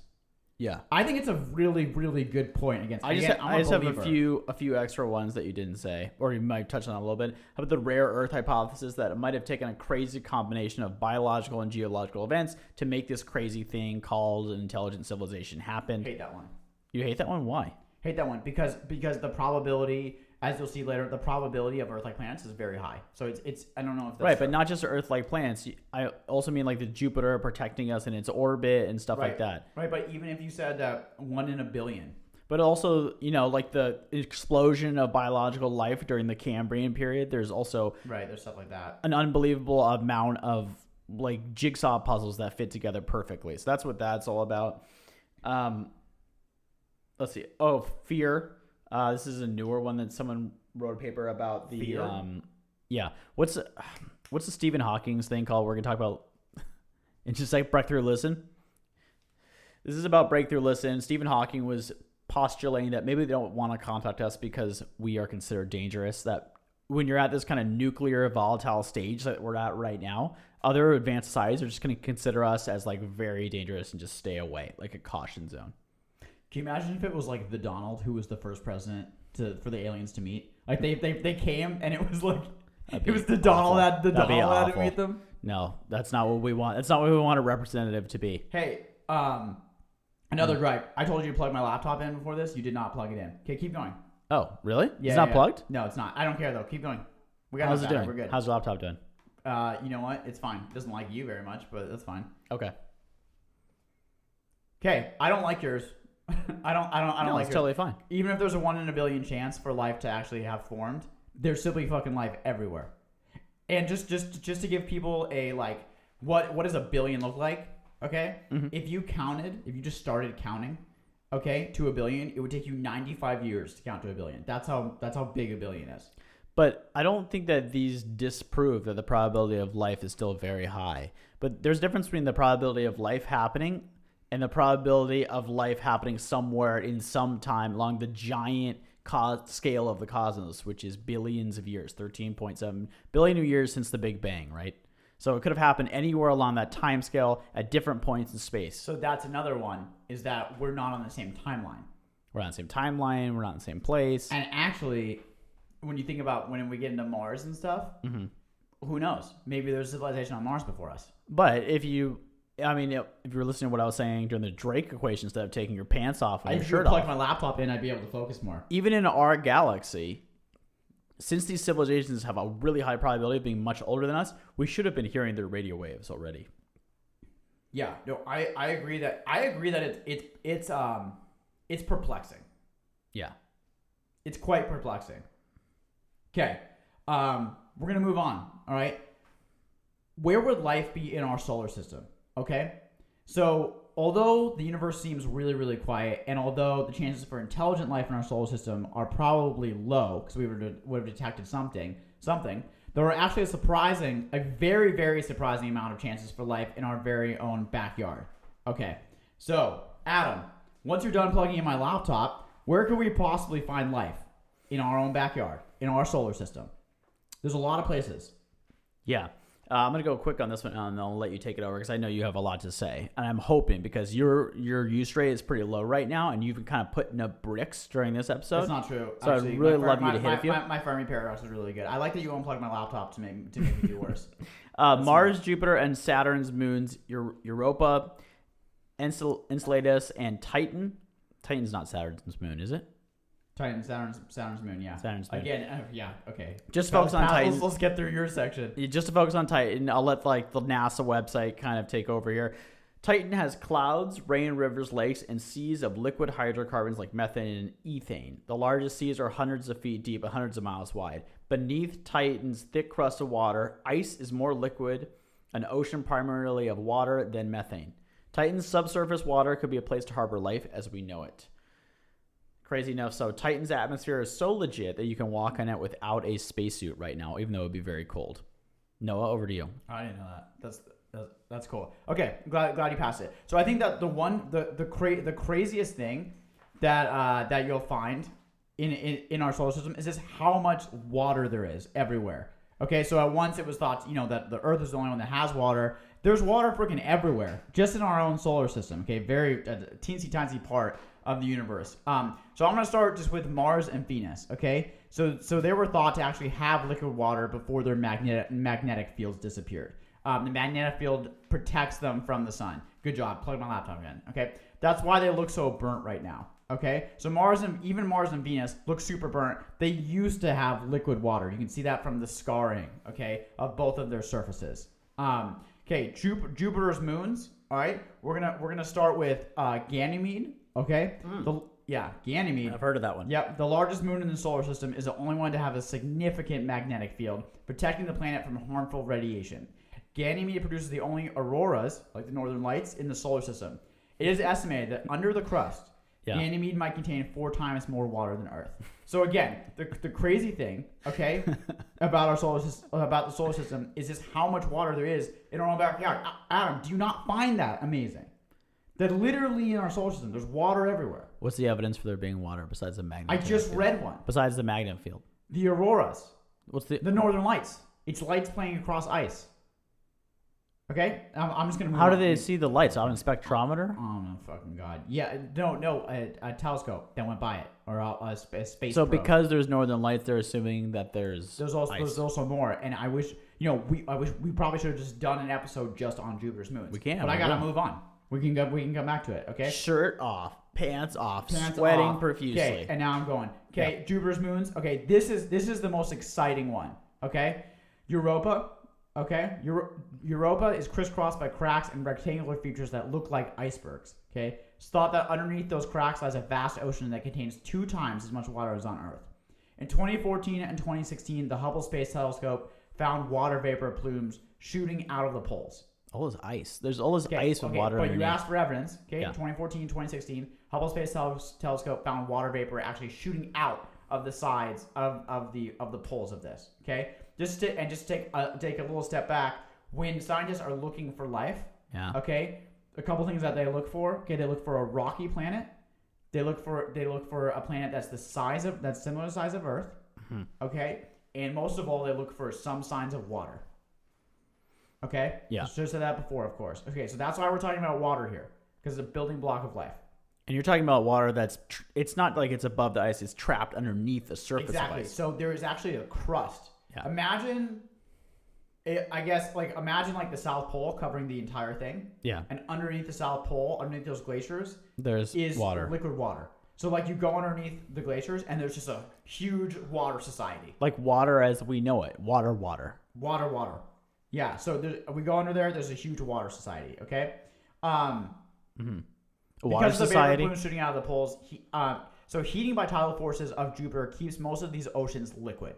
Yeah. I think it's a really, really good point against. I just, again, I just have a few a few extra ones that you didn't say, or you might touch on a little bit. How about the rare Earth hypothesis that it might have taken a crazy combination of biological and geological events to make this crazy thing called an intelligent civilization happen? Hate that one. You hate that one? Why? Hate that one because because the probability, as you'll see later, the probability of Earth-like planets is very high. So it's it's. I don't know if that's right, true. but not just Earth-like planets. I also mean like the Jupiter protecting us in its orbit and stuff like that. Right, but even if you said that one in a billion, But also, you know, like the explosion of biological life during the Cambrian period. There's also right? There's stuff like that. an unbelievable amount of like jigsaw puzzles that fit together perfectly. So that's what that's all about. Um, let's see. Oh, fear. Uh, this is a newer one that someone wrote a paper about the. Fear? Um, yeah. What's what's the Stephen Hawking's thing called? We're gonna talk about. It's just like breakthrough listen. This is about breakthrough listen. Stephen Hawking was postulating that maybe they don't want to contact us because we are considered dangerous. That when you're at this kind of nuclear volatile stage that we're at right now, other advanced societies are just going to consider us as like very dangerous and just stay away, like a caution zone. Can you imagine if it was like the Donald who was the first president to for the aliens to meet? Like they they, they came and it was like it was the Donald that the That'd be Donald had to awful. meet them. No, that's not what we want. That's not what we want a representative to be. Hey, um, another gripe. I told you to plug my laptop in before this. You did not plug it in. Okay, keep going. Oh, really? Yeah, it's not yeah. plugged. No, it's not. I don't care though. Keep going. We got How's it doing? We're good. How's the laptop doing? uh, you know what? It's fine. It doesn't like you very much, but that's fine. Okay. Okay, I don't like yours. I don't. I don't. I don't no, like it's totally fine. Even if there's a one in a billion chance for life to actually have formed, there's simply fucking life everywhere. And just just just to give people a like, what what does a billion look like? Okay, Mhm. if you counted, if you just started counting, okay, to a billion, it would take you 95 years to count to a billion. That's how that's how big a billion is. But I don't think that these disprove that the probability of life is still very high. But there's a difference between the probability of life happening and the probability of life happening somewhere in some time along the giant co- scale of the cosmos, which is billions of years, 13.7 billion of years since the Big Bang, right? So it could have happened anywhere along that time scale at different points in space. So that's another one is that we're not on the same timeline. We're not on the same timeline, we're not in the same place. And actually, when you think about when we get into Mars and stuff, Mhm. who knows? Maybe there's a civilization on Mars before us. But if you, I mean, if you're listening to what I was saying during the Drake equation, instead of taking your pants off I and your if shirt plug off, my laptop in, I'd be able to focus more. even in our galaxy, since these civilizations have a really high probability of being much older than us, we should have been hearing their radio waves already. Yeah, no, I, I agree that I agree that it's it's it's um it's perplexing. Yeah. It's quite perplexing. Okay, um, we're gonna move on. All right, where would life be in our solar system? Okay, so although the universe seems really really quiet, and although the chances for intelligent life in our solar system are probably low because we would have, would have detected something something, there are actually a surprising, a very very surprising amount of chances for life in our very own backyard. Okay, so Adam, once you're done plugging in my laptop, where could we possibly find life in our own backyard, in our solar system? There's a lot of places. Yeah. Uh, I'm gonna go quick on this one, and I'll let you take it over because I know you have a lot to say, and I'm hoping because your your use rate is pretty low right now, and you've been kind of putting up bricks during this episode. That's not true. So I'd really my, love you my, to hit my, a few. My, my Fermi paradox is really good. I like that you unplugged my laptop to make to make me do worse. Uh, Mars, Jupiter, and Saturn's moons, Eur- Europa, Encel- Enceladus, and Titan. Titan's not Saturn's moon, is it? Titan, Saturn's Saturn's moon. Yeah. Saturn's moon. Again, uh, yeah. Okay. Just focus on Titan. Let's, let's get through your section. Yeah, Just to focus on Titan, I'll let like the NASA website kind of take over here. Titan has clouds, rain, rivers, lakes, and seas of liquid hydrocarbons like methane and ethane. The largest seas are hundreds of feet deep and hundreds of miles wide. Beneath Titan's thick crust of water, ice is more liquid, an ocean primarily of water than methane. Titan's subsurface water could be a place to harbor life as we know it. Crazy enough, so Titan's atmosphere is so legit that you can walk on it without a spacesuit right now, even though it would be very cold. Noah, over to you. I didn't know that. That's that's, that's cool. Okay, glad, glad you passed it. So I think that the one the the cra- the craziest thing that uh, that you'll find in, in in our solar system is just how much water there is everywhere. Okay, so at once it was thought you know that the Earth is the only one that has water. There's water freaking everywhere, just in our own solar system. Okay, very uh, teensy tiny part of the universe. Um, so I'm gonna start just with Mars and Venus. Okay, so so they were thought to actually have liquid water before their magnetic magnetic fields disappeared. Um, the magnetic field protects them from the sun. Good job. Plug my laptop again. Okay, that's why they look so burnt right now. Okay, so Mars and even Mars and Venus look super burnt. They used to have liquid water. You can see that from the scarring. Okay, of both of their surfaces. Um, okay, Jupiter's moons. All right, we're gonna we're gonna start with uh, Ganymede. Okay, mm. the, yeah, Ganymede. I've heard of that one. Yep, the largest moon in the solar system is the only one to have a significant magnetic field, protecting the planet from harmful radiation. Ganymede produces the only auroras, like the northern lights, in the solar system. It is estimated that under the crust, Yeah. Ganymede might contain four times more water than Earth. So again, the, the crazy thing, okay, about our solar about the solar system is just how much water there is in our own backyard. Adam, do you not find that amazing? That literally in our solar system, there's water everywhere. What's the evidence for there being water besides the magnet? I just field? read one. Besides the magnet field. The auroras, What's the? the northern lights. It's lights playing across ice. Okay, I'm, I'm just gonna. Move How do they see the lights? On a spectrometer? Oh my fucking god! Yeah, no, no, a, a telescope that went by it, or a, a, a space. So probe. because there's northern lights, they're assuming that there's there's also ice. there's also more, and I wish you know we I wish we probably should have just done an episode just on Jupiter's moons. We can, but I gotta will. move on. We can go. We can come back to it. Okay. shirt off, pants off, Pants sweating off. profusely. Okay, and now I'm going. Okay, Jupiter's moons. Okay, this is this is the most exciting one. Okay, Europa. Okay, Euro- Europa is crisscrossed by cracks and rectangular features that look like icebergs. Okay, it's thought that underneath those cracks lies a vast ocean that contains two times as much water as on Earth. In 2014 and 2016, the Hubble Space Telescope found water vapor plumes shooting out of the poles. All this ice. There's all this Okay, ice with okay, water But underneath. you asked for evidence. Okay, Yeah. 2014, 2016, Hubble Space Tel- Telescope found water vapor actually shooting out of the sides of, of the of the poles of this. Okay, just to and just take a, take a little step back. When scientists are looking for life, yeah. okay, a couple things that they look for. Okay, they look for a rocky planet. They look for they look for a planet that's the size of that's similar to the size of Earth. Mhm. Okay, and most of all, they look for some signs of water. Okay. Yeah. Just said that before, of course. Okay, so that's why we're talking about water here, because it's a building block of life. And you're talking about water that's tr- it's not like it's above the ice, it's trapped underneath the surface Exactly. of ice. So there is actually a crust. Yeah. Imagine, it, I guess, like imagine like the South Pole covering the entire thing, Yeah. and underneath the South Pole, underneath those glaciers, There's is water. liquid water. So like you go underneath the glaciers, and there's just a huge water society. like water as we know it. Water, water. Water, water. Yeah. So there, we go under there. There's a huge water society. Okay. Um, A water because of the society. vapor plumes shooting out of the poles. He, uh, so heating by tidal forces of Jupiter keeps most of these oceans liquid.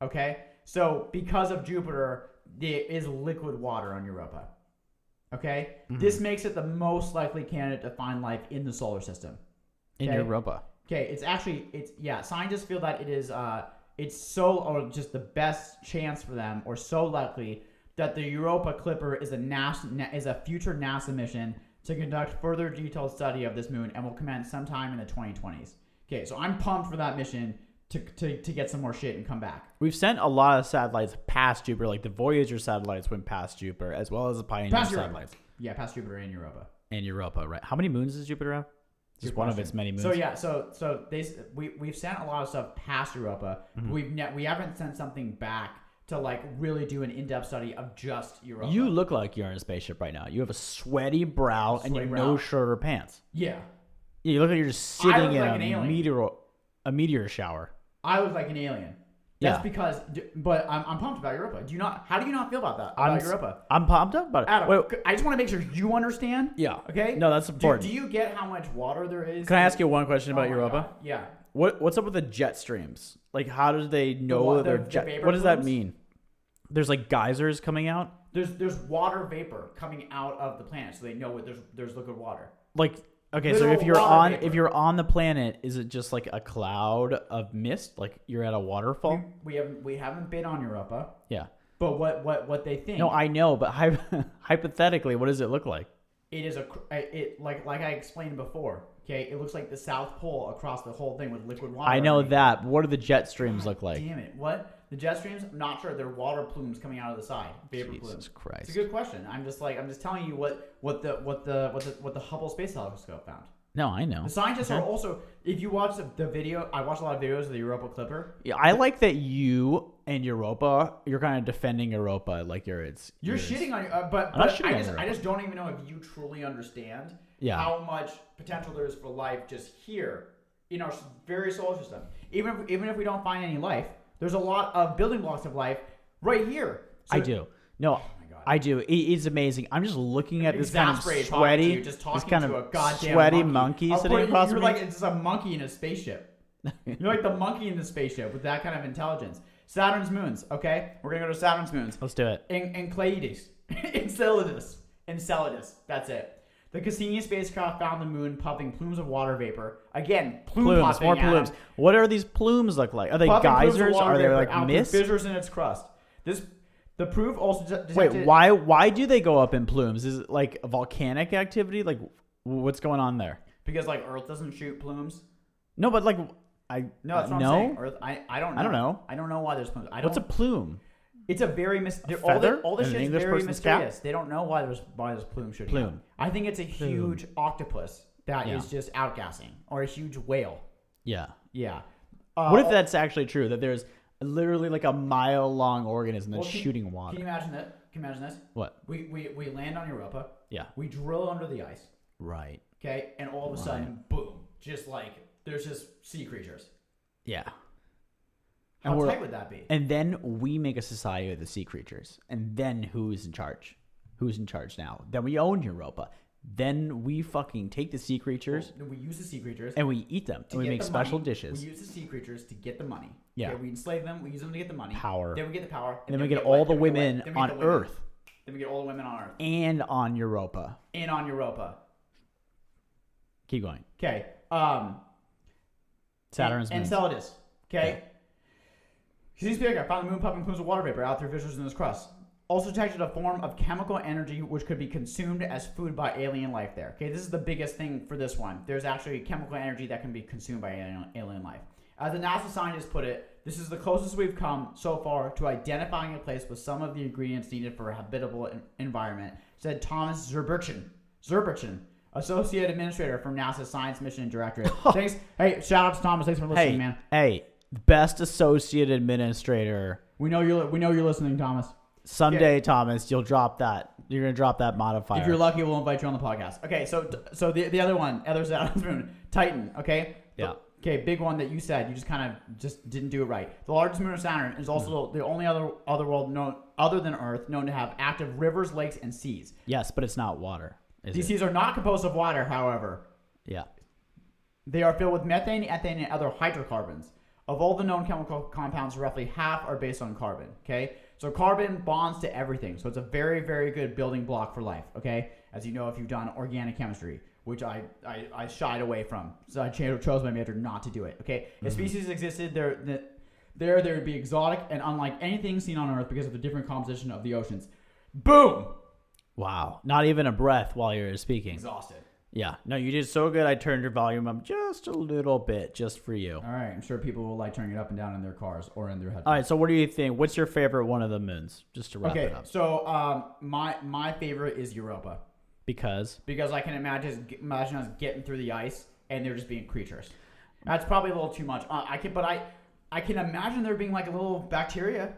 Okay, so because of Jupiter, there is liquid water on Europa. Okay, Mm-hmm. this makes it the most likely candidate to find life in the solar system. in okay. Europa. Okay, it's actually it's yeah. Scientists feel that it is uh it's so or just the best chance for them or so likely that the Europa Clipper is a NASA is a future NASA mission to conduct further detailed study of this moon and will commence sometime in the 2020s. Okay, so I'm pumped for that mission to, to, to get some more shit and come back. We've sent a lot of satellites past Jupiter, like the Voyager satellites went past Jupiter, as well as the Pioneer Past Europa. satellites Yeah, past Jupiter and Europa. and Europa, right? How many moons does Jupiter have? Just one of its many moons. So yeah, so so they we we've sent a lot of stuff past Europa. Mm-hmm. but We've ne- we haven't sent something back to like really do an in-depth study of just Europa. You look like you're in a spaceship right now. You have a sweaty brow and you Sweaty have brow. no shirt or pants. yeah. You look like you're just I sitting in like a alien. meteor a meteor shower. I look like an alien. That's Yeah. because, but I'm, I'm pumped about Europa. Do you not? How do you not feel about that? About I'm Europa, I'm pumped up about it. Adam. Wait, I just want to make sure you understand. yeah. Okay. No, that's Do, important. do you get how much water there is? Can I ask you one question Oh about my Europa? God. Yeah. What what's up with the jet streams? Like, how do they know that they're the- the jet? vapor what does that plumes? mean? There's like geysers coming out. There's there's water vapor coming out of the planet, so they know what there's there's liquid water. Like, okay, so Literal if you're water on vapor. if you're on the planet, is it just like a cloud of mist? Like you're at a waterfall? We, we haven't we haven't been on Europa, Yeah. but what what what they think? No, I know, but hy- hypothetically, what does it look like? it is a cr- it like like I explained before. Okay, it looks like the South Pole across the whole thing with liquid water. I know underneath. that. What do the jet streams look like? Damn it! What the jet streams? I'm not sure. They're water plumes coming out of the side. Vapor Jesus plumes. It's a good question. I'm just like I'm just telling you what what the what the what the what the Hubble Space Telescope found. No, I know. The scientists are also. If you watch the, the video, I watch a lot of videos of the Europa Clipper. Yeah, I like that you and Europa, you're kind of defending Europa like you're it's. You're yours. shitting on, uh, but, I'm not but shitting I just. I just don't even know if you truly understand Yeah. how much potential there is for life just here in our very solar system. Even if, even if we don't find any life, there's a lot of building blocks of life right here. So- I do. No, Oh my God. I do. It, it's amazing. I'm just looking at this kind of talking sweaty, you, just this kind of sweaty monkey, monkey sitting across You're me. like it's just a monkey in a spaceship. You're like the monkey in the spaceship with that kind of intelligence. Saturn's moons. Okay, we're gonna go to Saturn's moons. Let's do it. En- Enceladus, Enceladus, Enceladus. That's it. The Cassini spacecraft found the moon puffing plumes of water vapor. Again, plume Plumes, puffing, more Adam. plumes. What are these plumes look like? Are they Puffing geysers? Are they like mist? Fissures in its crust. This, the proof also de- detected. Wait, why? Why do they go up in plumes? Is it like volcanic activity? Like, what's going on there? Because like Earth doesn't shoot plumes. No, but like, I No, that's what no. I'm saying. Earth, I, I don't know. I don't know. I don't know why there's plumes. I don't. What's a plume? It's a very mis- all, the, all this an shit's English very person's cap? mysterious. They don't know why there's why there's plume shooting. out. Plume. I think it's a huge octopus that is Yeah. just outgassing, or a huge whale. Yeah. Yeah. Uh, What if that's actually true? That there's literally like a mile long organism that's well, can- shooting Can water. you imagine that? Can you imagine this? What? We, we we land on Europa. Yeah. We drill under the ice. Right. Okay, and all of a sudden, boom! Just like there's just sea creatures. Yeah. How And tight would that be? And then we make a society of the sea creatures. And then who's in charge? Who's in charge now? Then we own Europa. Then we fucking take the sea creatures Well, we use the sea creatures. and we eat them. And we make special money. dishes. We use the sea creatures to get the money. Yeah. Okay, we enslave them. We use them to get the money. Power. Then we get the power. and then we get all the then we get women on women. Earth. Then we get all the women on Earth And on Europa. and on Europa. Keep going. Okay. Um, Saturn's and moons. Enceladus. Okay. These big. I found the moon pumping plumes of water vapor out through fissures in this crust. Also detected a form of chemical energy which could be consumed as food by alien life there. Okay, this is the biggest thing for this one. There's actually chemical energy that can be consumed by alien, alien life. As the NASA scientists put it, this is the closest we've come so far to identifying a place with some of the ingredients needed for a habitable environment, said Thomas Zurbuchen. Zurbuchen, Associate Administrator from NASA's Science Mission Directorate. Thanks. Hey, shout out to Thomas. Thanks for listening, hey, man. hey, best associate administrator. We know you're we know you're listening, Thomas. Someday, Thomas, you'll drop that. You're gonna drop that modifier. If you're lucky, we'll invite you on the podcast. Okay, so so the, the other one, other Saturn's moon, Titan. Okay. Yeah. Okay, big one that you said you just kind of just didn't do it right. The largest moon of Saturn is also mm. the only other other world known other than Earth known to have active rivers, lakes, and seas. yes, but it's not water. Is These it? seas are not composed of water, however. Yeah. They are filled with methane, ethane, and other hydrocarbons. Of all the known chemical compounds, roughly half are based on carbon. Okay, so carbon bonds to everything, so it's a very, very good building block for life. Okay, as you know if you've done organic chemistry, which I I, I shied away from, so I cho- chose my major not to do it. Okay, if mm-hmm. species existed, there the- there there would be exotic and unlike anything seen on Earth because of the different composition of the oceans. Boom, Wow. Not even a breath while you're speaking. exhausted. Yeah. No, you did so good. I turned your volume up just a little bit, just for you. All right, I'm sure people will like turning it up and down in their cars or in their headphones. All right. So, what do you think? What's your favorite one of the moons? Just to wrap Okay, it up. so um, my my favorite is Europa Because because I can imagine imagine us getting through the ice and there just being creatures. That's probably a little too much. Uh, I can, but I I can imagine there being like a little bacteria.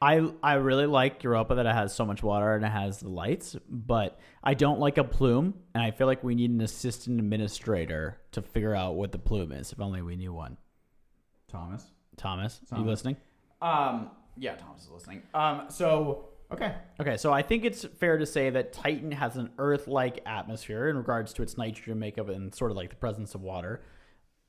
I I really like Europa that it has so much water and it has the lights, but I don't like a plume, and I feel like we need an assistant administrator to figure out what the plume is. If only we knew one. Thomas. Thomas, you listening? Um, yeah, Thomas is listening. Um, so okay, Okay, so I think it's fair to say that Titan has an Earth-like atmosphere in regards to its nitrogen makeup and sort of like the presence of water.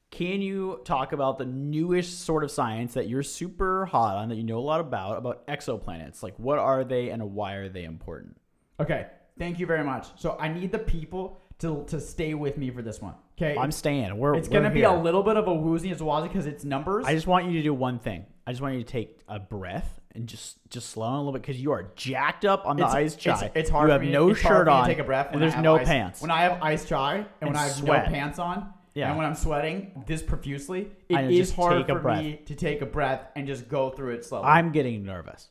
Can you talk about the newish sort of science that you're super hot on, that you know a lot about, about exoplanets? Like, what are they and why are they important? okay. Thank you very much. So I need the people to to stay with me for this one. Okay, I'm staying. We're it's we're gonna be here. a little bit of a woozy and wazi because it's numbers. I just want you to do one thing. I just want you to take a breath and just just slow down a little bit because you are jacked up on the it's, ice chai. It's, it's hard. You for have me, no shirt for me to on Take a breath and when there's no ice- pants. When I have ice chai and, And when I have sweat. no pants on, Yeah. and when I'm sweating this profusely, I it know, is just hard take a for breath. me to take a breath and just go through it slowly. I'm getting nervous.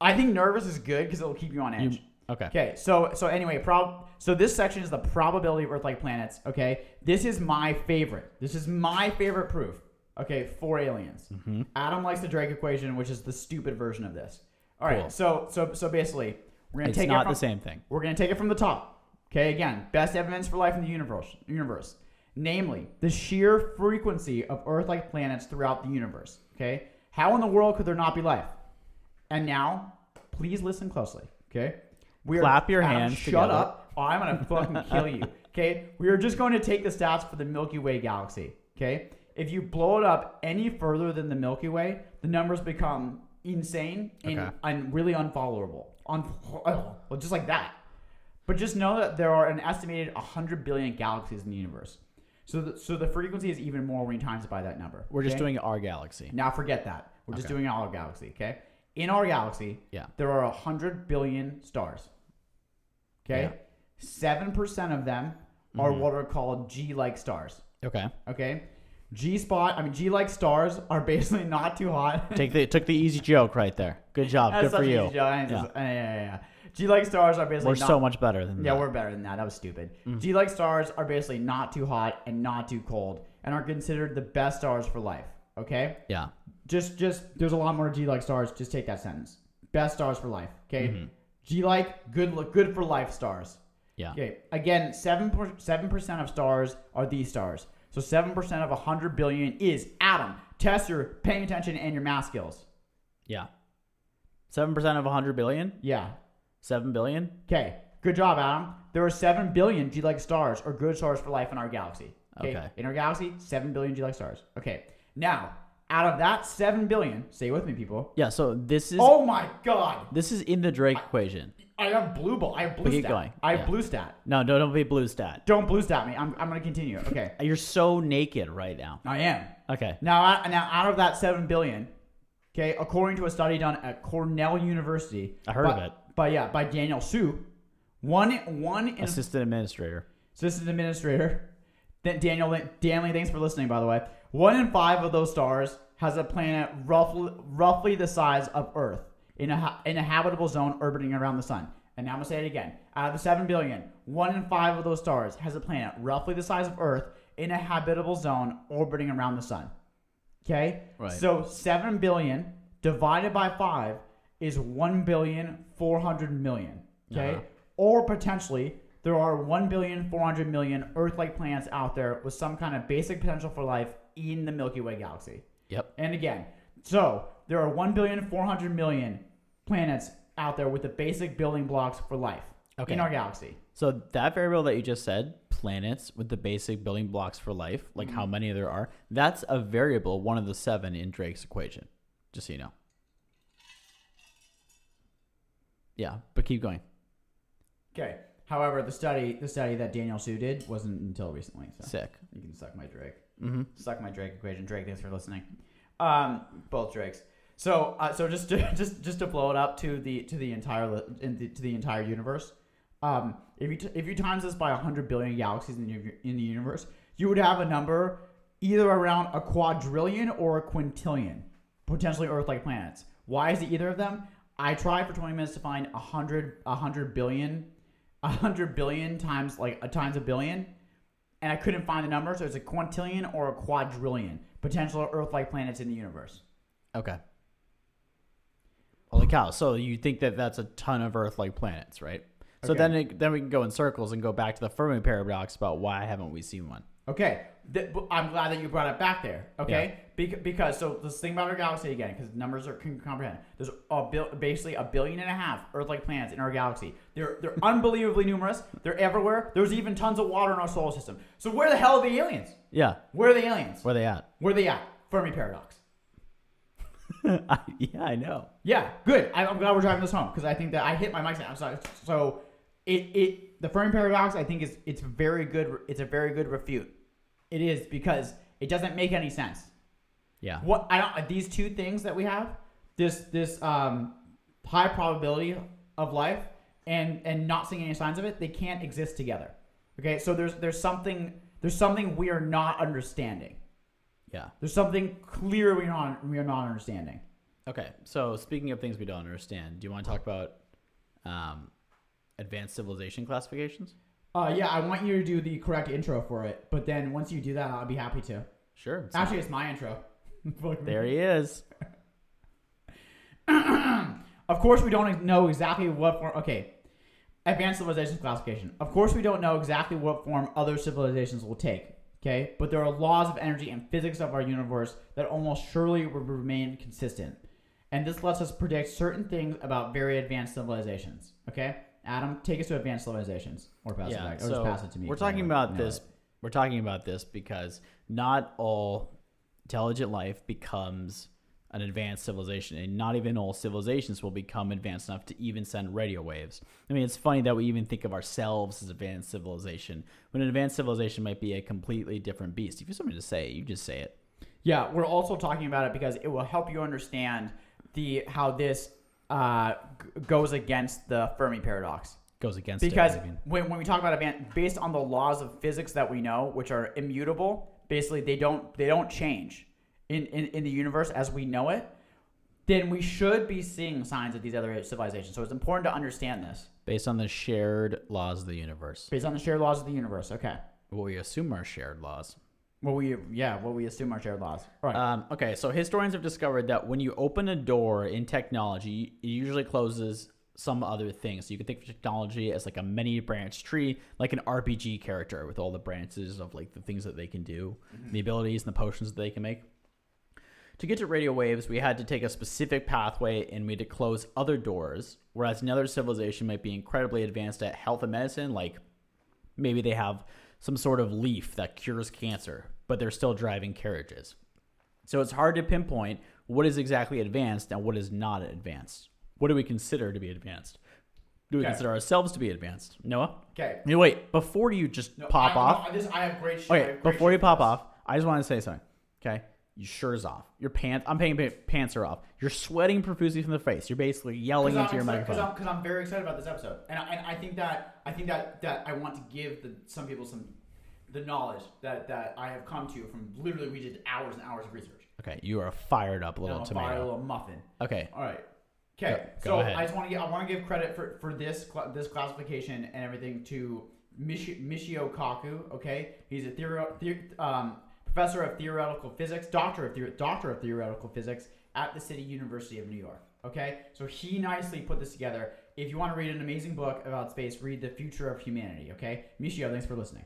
I think nervous is good because it'll keep you on edge. You, okay. Okay, so so anyway, prob so this section is the probability of Earth-like planets. Okay, this is my favorite. This is my favorite proof. Okay, for aliens. Mm-hmm. Adam likes the Drake equation, which is the stupid version of this. All right, Cool. so so so basically, we're gonna It's take it not from, the same thing. We're gonna take it from the top. Okay, again, best evidence for life in the universe. Universe, namely the sheer frequency of Earth-like planets throughout the universe. Okay, how in the world could there not be life? And now, please listen closely. Okay, we Clap your Adam, hands Shut together. up! Oh, I'm gonna fucking kill you. Okay, we are just going to take the stats for the Milky Way galaxy. Okay, if you blow it up any further than the Milky Way, the numbers become insane and, Okay. and really unfollowable. Un- oh, well, just like that. But just know that there are an estimated 100 billion galaxies in the universe. So the, so the frequency is even more when you times it by that number. We're just okay? doing our galaxy. Now forget that. We're just Okay. doing our galaxy, okay? In our galaxy, Yeah. there are 100 billion stars. Okay? 7% of them are Mm-hmm. what are called G-like stars, Okay. okay? G spot, I mean G-like stars are basically not too hot. Take the took the easy joke right there. Good job. That's Good such for an you. easy joke. I Yeah. just- yeah, yeah, yeah. G-like stars are basically We're not so much better than that. Yeah, that. we're better than that. That was stupid. Mm. G-like stars are basically not too hot and not too cold and are considered the best stars for life, okay? yeah. just just there's a lot more G like stars. Just take that sentence. Best stars for life. Okay. Mm-hmm. G like good look good for life stars. Yeah. Okay. Again, seven seven percent of stars are these stars. So seven percent of hundred billion is Adam. Test your paying attention and your math skills. Yeah. Seven percent of hundred billion. Yeah. Seven billion. Okay. Good job, Adam. There are seven billion G like stars or good stars for life in our galaxy. Okay. In our galaxy, seven billion G like stars. Okay. Now, out of that seven billion, stay with me, people. Yeah. So this is Oh my god, this is in the Drake equation. I have blue ball. I have blue But keep stat. going. I have Yeah. blue stat. No, no, don't be blue stat. Don't blue stat me. I'm, I'm gonna continue. Okay, You're so naked right now. I am. Okay. Now, out- now out of that seven billion, okay, according to a study done at Cornell University, I heard by, of it. But yeah, by Daniel Su, one one in Assistant administrator. assistant administrator. Then Daniel Danley, thanks for listening. By the way, one in five of those stars has a planet roughly roughly the size of Earth in a in a habitable zone orbiting around the sun. And now I'm gonna say it again. Out of the seven billion, one in five of those stars has a planet roughly the size of Earth in a habitable zone orbiting around the sun. Okay. Right. So seven billion divided by five is one billion four hundred million. Okay. Uh-huh. Or potentially there are one billion four hundred million Earth-like planets out there with some kind of basic potential for life in the Milky Way galaxy. Yep. And again, so there are one billion four hundred million planets out there with the basic building blocks for life Okay. in our galaxy. So that variable that you just said, planets with the basic building blocks for life, like Mm-hmm. how many there are, that's a variable, one of the seven in Drake's equation. Just so you know. Yeah, but keep going. Okay. However, the study the study that Daniel Su did wasn't until recently. So Sick. you can suck my Drake. Mm-hmm. Suck my Drake equation. Drake, thanks for listening. Um, both Drakes. So, uh, so just to, just just to blow it up to the to the entire the, to the entire universe. Um, if you t- if you times this by hundred billion galaxies in, the- in the universe, you would have a number either around a quadrillion or a quintillion potentially Earth-like planets. Why is it either of them? I tried for twenty minutes to find a hundred a hundred billion a hundred billion times like a times a billion and I couldn't find the number, so it's a quintillion or a quadrillion potential Earth-like planets in the universe. Okay. Holy cow! So you think that that's a ton of Earth-like planets, right? So Okay. then, it, then we can go in circles and go back to the Fermi paradox about why haven't we seen one? Okay, Th- I'm glad that you brought it back there. Okay, Bec- because so let's think about our galaxy again, because numbers are can comprehend. There's a bil- basically a billion and a half Earth-like planets in our galaxy. They're they're unbelievably numerous. They're everywhere. There's even tons of water in our solar system. So where the hell are the aliens? Yeah, Where are the aliens? where are they at? Where are they at? Fermi paradox. I, yeah, I know. Yeah, good. I- I'm glad we're driving this home because I think that I hit my mic. I'm sorry. So it it the Fermi paradox I think is it's very good. It's a very good refute. It is because it doesn't make any sense. Yeah. What I don't these two things that we have this this um high probability of life and and not seeing any signs of it they can't exist together. Okay, so there's there's something there's something we are not understanding. Yeah. There's something clear we are not we are not understanding. Okay. So speaking of things we don't understand, do you want to talk about um, advanced civilization classifications? Uh, yeah, I want you to do the correct intro for it, but then once you do that, I'll be happy to. Sure. it's Actually, it's my intro. there he is. Of course, we don't know exactly what form. Okay, advanced civilizations classification. Of course, we don't know exactly what form other civilizations will take. Okay, but there are laws of energy and physics of our universe that almost surely will remain consistent, and this lets us predict certain things about very advanced civilizations. Okay, Adam, take us to advanced civilizations, or pass it yeah. back, or So just pass it to me. We're talking about know this. it. We're talking about this because not all intelligent life becomes an advanced civilization, and not even all civilizations will become advanced enough to even send radio waves. I mean, it's funny that we even think of ourselves as advanced civilization when an advanced civilization might be a completely different beast. If you have something to say, you just say it. Yeah, we're also talking about it because it will help you understand the how this uh, g- goes against the Fermi paradox. Goes against it, Because even. when, when we talk about advan based on the laws of physics that we know, which are immutable, basically they don't they don't change in, in, in the universe as we know it, then we should be seeing signs of these other civilizations. So it's important to understand this based on the shared laws of the universe, based on the shared laws of the universe. Okay. what we assume are shared laws. What we yeah, what we assume are shared laws. All right. Um, okay, so historians have discovered that when you open a door in technology, it usually closes some other thing. So you can think of technology as like a many branch tree, like an RPG character with all the branches of like the things that they can do, the abilities and the potions that they can make. To get to radio waves, we had to take a specific pathway and we had to close other doors, whereas another civilization might be incredibly advanced at health and medicine, like maybe they have some sort of leaf that cures cancer, but they're still driving carriages. So it's hard to pinpoint what is exactly advanced and what is not advanced. What do we consider to be advanced? Do we Okay. consider ourselves to be advanced? Noah? Okay. Hey, wait, before you just No, pop I, off. No, this, I have great shit. Okay, have great before you pop off, I just want to say something. Okay, your shirt's off. Your pants. I'm paying pants are off. You're sweating profusely from the face. You're basically yelling Because into your I'm, excited- microphone. 'cause I'm, I'm very excited about this episode, and I, and I think that I think that that I want to give the, some people some the knowledge that that I have come to from literally we did hours and hours of research. Okay, you are fired up little I'm a tomato. little muffin. Okay, All right. Okay. Go- go so ahead. I just want to give, I want to give credit for, for this this classification and everything to Mishi, Michio Kaku. Okay, he's a theori- the, um, professor of theoretical physics, doctor of theor- doctor of theoretical physics at the City University of New York. Okay, so he nicely put this together. If you want to read an amazing book about space, read The Future of Humanity. Okay, Michio, thanks for listening.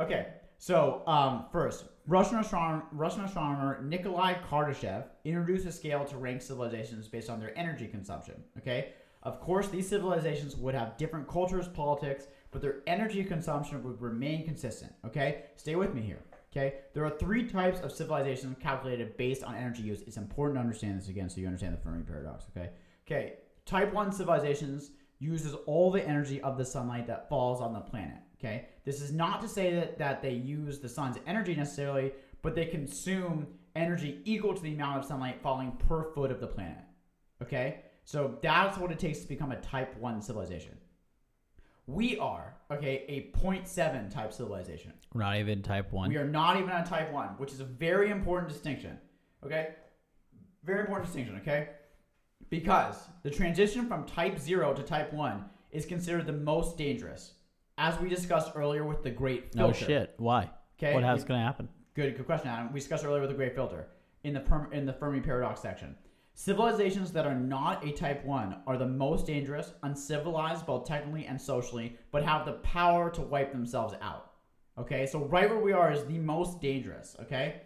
Okay, so um, first, Russian astronomer, Russian astronomer Nikolai Kardashev introduced a scale to rank civilizations based on their energy consumption. Okay, of course, these civilizations would have different cultures, politics, but their energy consumption would remain consistent. Okay, stay with me here. Okay, there are three types of civilizations calculated based on energy use. It's important to understand this again so you understand the Fermi paradox. Okay, okay, type one civilizations uses all the energy of the sunlight that falls on the planet. Okay, this is not to say that, that they use the sun's energy necessarily, but they consume energy equal to the amount of sunlight falling per foot of the planet. Okay, so that's what it takes to become a type one civilization. We are okay a 0.7 type civilization. we're not even type one. We are not even on type one, which is a very important distinction. Okay? Very important distinction, okay? Because the transition from type zero to type one is considered the most dangerous. As we discussed earlier with the great no shit. Why? Okay. What has going to happen? Good, good question, Adam. We discussed earlier with the great filter in the perm, in the Fermi paradox section. Civilizations that are not a type one are the most dangerous, uncivilized both technically and socially, but have the power to wipe themselves out. Okay, so right where we are is the most dangerous. Okay,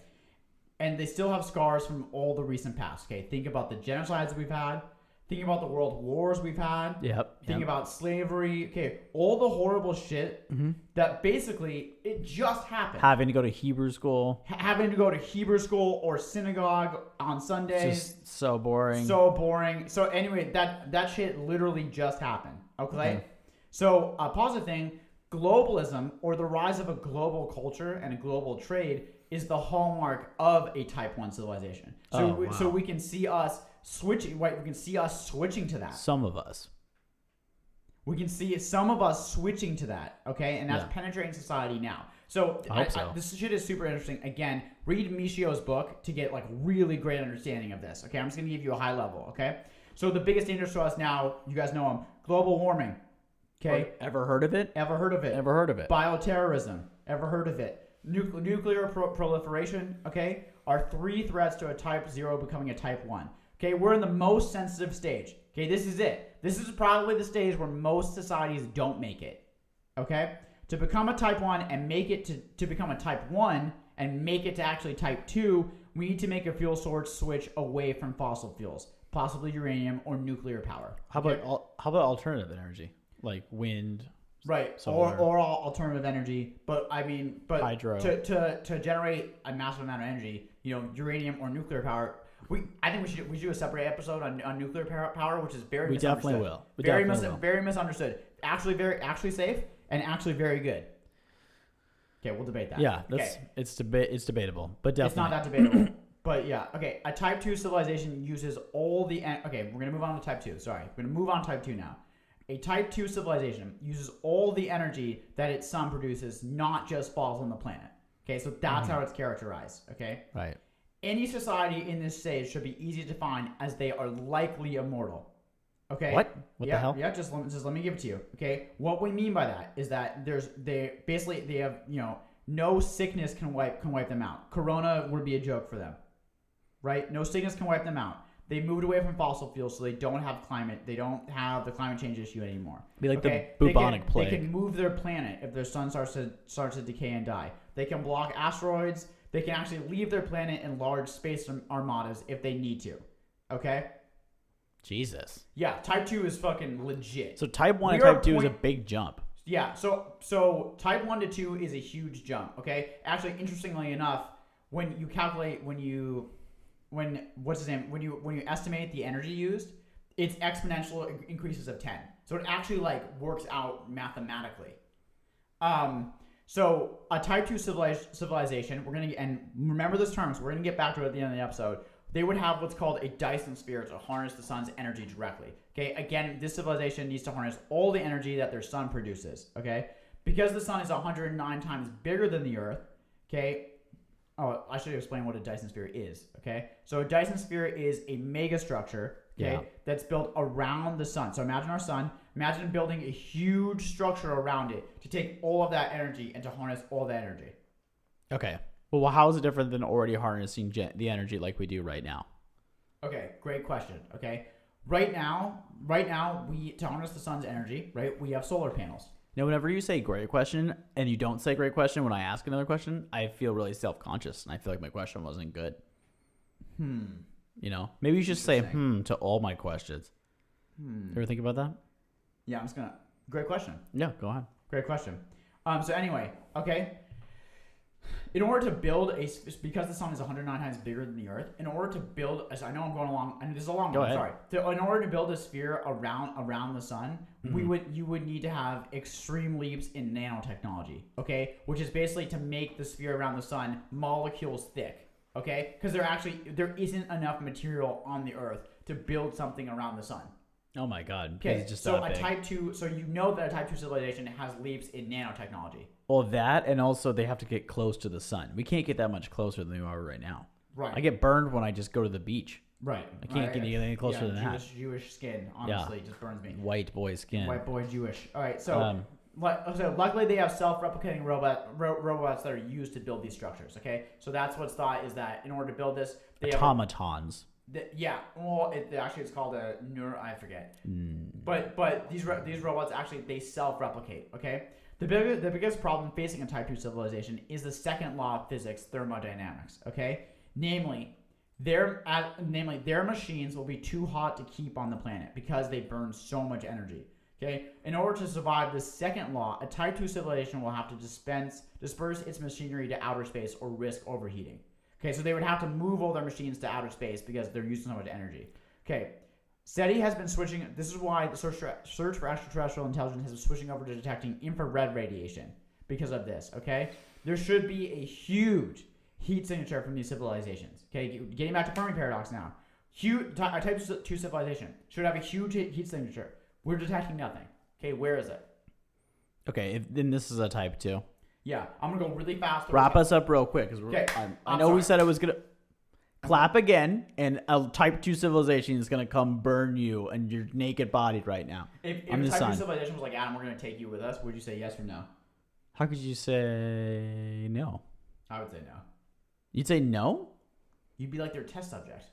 and they still have scars from all the recent past. Okay, think about the genocides we've had. Think about the world wars we've had. Yep. Think yep. about slavery. Okay, all the horrible shit Mm-hmm. that basically it just happened having to go to Hebrew school. ha- having to go to Hebrew school or synagogue on Sundays. Just so boring. so boring. So anyway, that that shit literally just happened. Okay. Mhm. So a positive thing, globalism or the rise of a global culture and a global trade is the hallmark of a Type One civilization. So Oh, we, wow. so we can see us switching. Right, we can see us switching to that. Some of us. We can see some of us switching to that, okay, and that's Yeah. penetrating society now. So, I hope so. this shit is super interesting. Again, read Michio's book to get like really great understanding of this. Okay, I'm just gonna give you a high level. Okay, so the biggest dangers to us now, you guys know them: global warming. Okay, Ever heard of it? ever heard of it? Ever heard of it? Bioterrorism. Ever heard of it? Nu- nuclear pro- proliferation. Okay, are three threats to a type zero becoming a type one. Okay, we're in the most sensitive stage. Okay, this is it. This is probably the stage where most societies don't make it. Okay, to become a type one and make it to, to become a type one and make it to actually type two, we need to make a fuel source switch away from fossil fuels, possibly uranium or nuclear power. How about al- how about alternative energy like wind? Right, Solar. or or alternative energy, but I mean, but Hydro. to, to to generate a massive amount of energy, you know, uranium or nuclear power. We I think we should we should do a separate episode on, on nuclear power, which is very We definitely will. We very definitely mis- will. very misunderstood. Actually, very actually safe and actually very good. Okay, we'll debate that. Yeah, that's okay. it's deba- it's debatable, but definitely It's not that debatable. but yeah, okay. A type two civilization uses all the. en- Okay, we're gonna move on to type two. Sorry, we're gonna move on to type two now. A type two civilization uses all the energy that its sun produces, not just falls on the planet. Okay, so that's Mm-hmm. how it's characterized. Okay, right. Any society in this stage should be easy to find as they are likely immortal. Okay. What? What yeah, the hell? Yeah, just let, just let me give it to you. Okay. What we mean by that is that there's they basically they have you know no sickness can wipe can wipe them out. Corona would be a joke for them, right? No sickness can wipe them out. They moved away from fossil fuels, so they don't have climate. They don't have the climate change issue anymore. Be like okay? the They can- bubonic plague. They can move their planet if their sun starts to starts to decay and die. They can block asteroids. They can actually leave their planet in large space armadas if they need to. Okay. Jesus. Yeah, Type Two is fucking legit. So type one and We are type two is a big jump. Yeah, so so type one to two is a huge jump. Okay, actually, interestingly enough, when you calculate when you when what's his name when you when you estimate the energy used, it's exponential increases of ten. So it actually like works out mathematically. Um, so a type two civilization, we're gonna get, and remember this term. So we're gonna get back to it at the end of the episode. They would have what's called a Dyson sphere to harness the sun's energy directly. Okay, again, this civilization needs to harness all the energy that their sun produces. Okay, because the sun is 109 times bigger than the Earth. Okay, Oh, I should explain what a Dyson sphere is. Okay, so a Dyson sphere is a mega structure. Okay, Yeah. that's built around the sun. So imagine our sun. Imagine building a huge structure around it to take all of that energy and to harness all that energy. Okay. Well, how is it different than already harnessing gen- the energy like we do right now? Okay, great question. Okay, right now, right now, we to harness the sun's energy, right? We have solar panels. Now, whenever you say great question and you don't say great question when I ask another question, I feel really self conscious and I feel like my question wasn't good. Hmm. You know, maybe you should say hmm to all my questions. Hmm. Ever think about that? Yeah, I'm just gonna. Great question. Yeah, go ahead. Great question. Um, so anyway, okay. In order to build a, because the sun is 109 times bigger than the Earth, in order to build, as I know I'm going along, and this is a long Go one. ahead. Sorry. To, in order to build a sphere around around the sun, we Mhm. would you would need to have extreme leaps in nanotechnology. Okay, which is basically to make the sphere around the sun molecules thick. Okay, because there actually there isn't enough material on the Earth to build something around the sun. Oh my god, Okay, just so a big. type two, so you know that a type two civilization has leaps in nanotechnology. well, that and also they have to get close to the sun. We can't get that much closer than we are right now. Right. I get burned when I just go to the beach. right. I can't get any closer yeah, than that. Jewish, Jewish skin, honestly, just burns me. White boy skin. White boy Jewish. All right, so, Um, so luckily they have self-replicating robot ro- robots that are used to build these structures. Okay, so that's what's thought is that in order to build this, they have. The- yeah, well, it, actually it's called a neuro. I forget. Mm. But but these these robots actually they self-replicate. Okay. The big, the biggest problem facing a Type Two civilization is the second law of physics, thermodynamics. Okay, namely, their uh, namely their machines will be too hot to keep on the planet because they burn so much energy. Okay, in order to survive this second law, a Type Two civilization will have to dispense disperse its machinery to outer space or risk overheating. Okay, so they would have to move all their machines to outer space because they're using so much energy. Okay, SETI has been switching. This is why the search for, search for extraterrestrial intelligence has been switching over to detecting infrared radiation because of this. Okay, there should be a huge heat signature from these civilizations. Okay, getting back to Fermi paradox now. Huge ty- uh, a type two civilization should have a huge heat heat signature. We're detecting nothing. Okay, where is it? Okay, if, then this is a type two. Yeah, I'm gonna go really fast. Wrap us up real quick because Okay, I, I I'm know we said it was gonna clap again, and a type two civilization is gonna come burn you and you're naked bodied right now. If, if a the type two civilization was like Adam, we're gonna take you with us. Would you say yes or no? How could you say no? I would say no. You'd say no. You'd be like their test subject.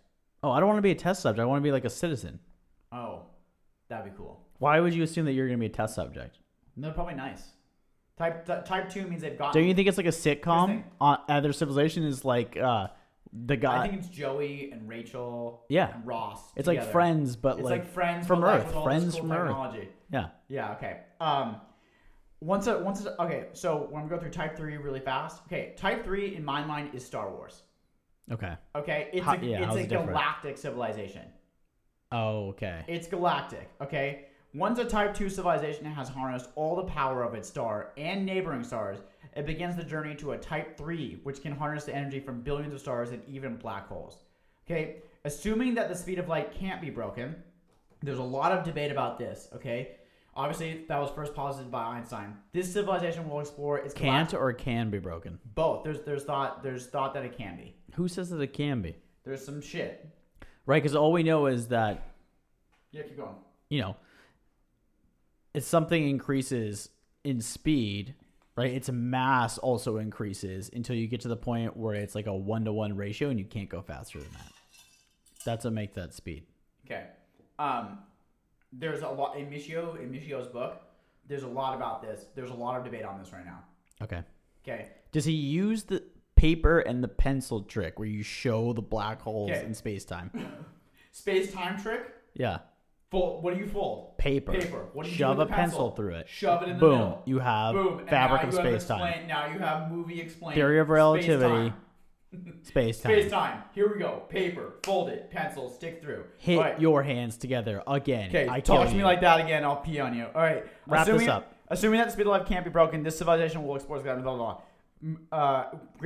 Oh, I don't want to be a test subject. I want to be like a citizen. Oh, that'd be cool. Why would you assume that you're gonna be a test subject? No, probably nice. Type type two means they've got. Don't you think it's like a sitcom? On other civilization is like uh, the guy. I think it's Joey and Rachel. Yeah. And Ross. it's like. Friends, but It's like, like, Friends from like Earth. with Friends cool from Earth. yeah. Yeah. Okay. Um, once a once a, okay. So when we go through Type three really fast. Okay. Type three in my mind is Star Wars. Okay. Okay. It's How- a yeah, it's a it galactic civilization. Oh, okay. It's galactic, okay? Once a Type 2 civilization has harnessed all the power of its star and neighboring stars, it begins the journey to a Type 3, which can harness the energy from billions of stars and even black holes. Okay? Assuming that the speed of light can't be broken, there's a lot of debate about this, okay? Obviously, that was first posited by Einstein. This civilization will explore its Can't or can be broken. both. There's there's thought there's thought that it can be. Who says that it can be? There's some shit. Right, because all we know is that Yeah, keep going. you know, if something increases in speed, right, its mass also increases until you get to the point where it's like a one to one ratio and you can't go faster than that. That's what makes that speed. Okay. Um, there's a lot in Michio in Michio's book. There's a lot about this. There's a lot of debate on this right now. Okay. Okay. Does he use the paper and the pencil trick where you show the black holes Okay. in space time? Space time trick. Yeah. Fold. What do you fold? Paper. Paper. What do you Shove do a pencil pencil? through it. Shove it in the Boom. middle. You have Boom. And fabric now of you have space time. Now you have movie explained. Theory of relativity. space-time. Space time. Here we go. Paper, fold it, pencil, stick through. Hit All right. your hands together again. Okay, I talk kill to me you. like that again. I'll pee on you. All right. Wrap this assuming, up. Assuming that the speed of light can't be broken, this civilization will explore blah blah blah. M- Uh,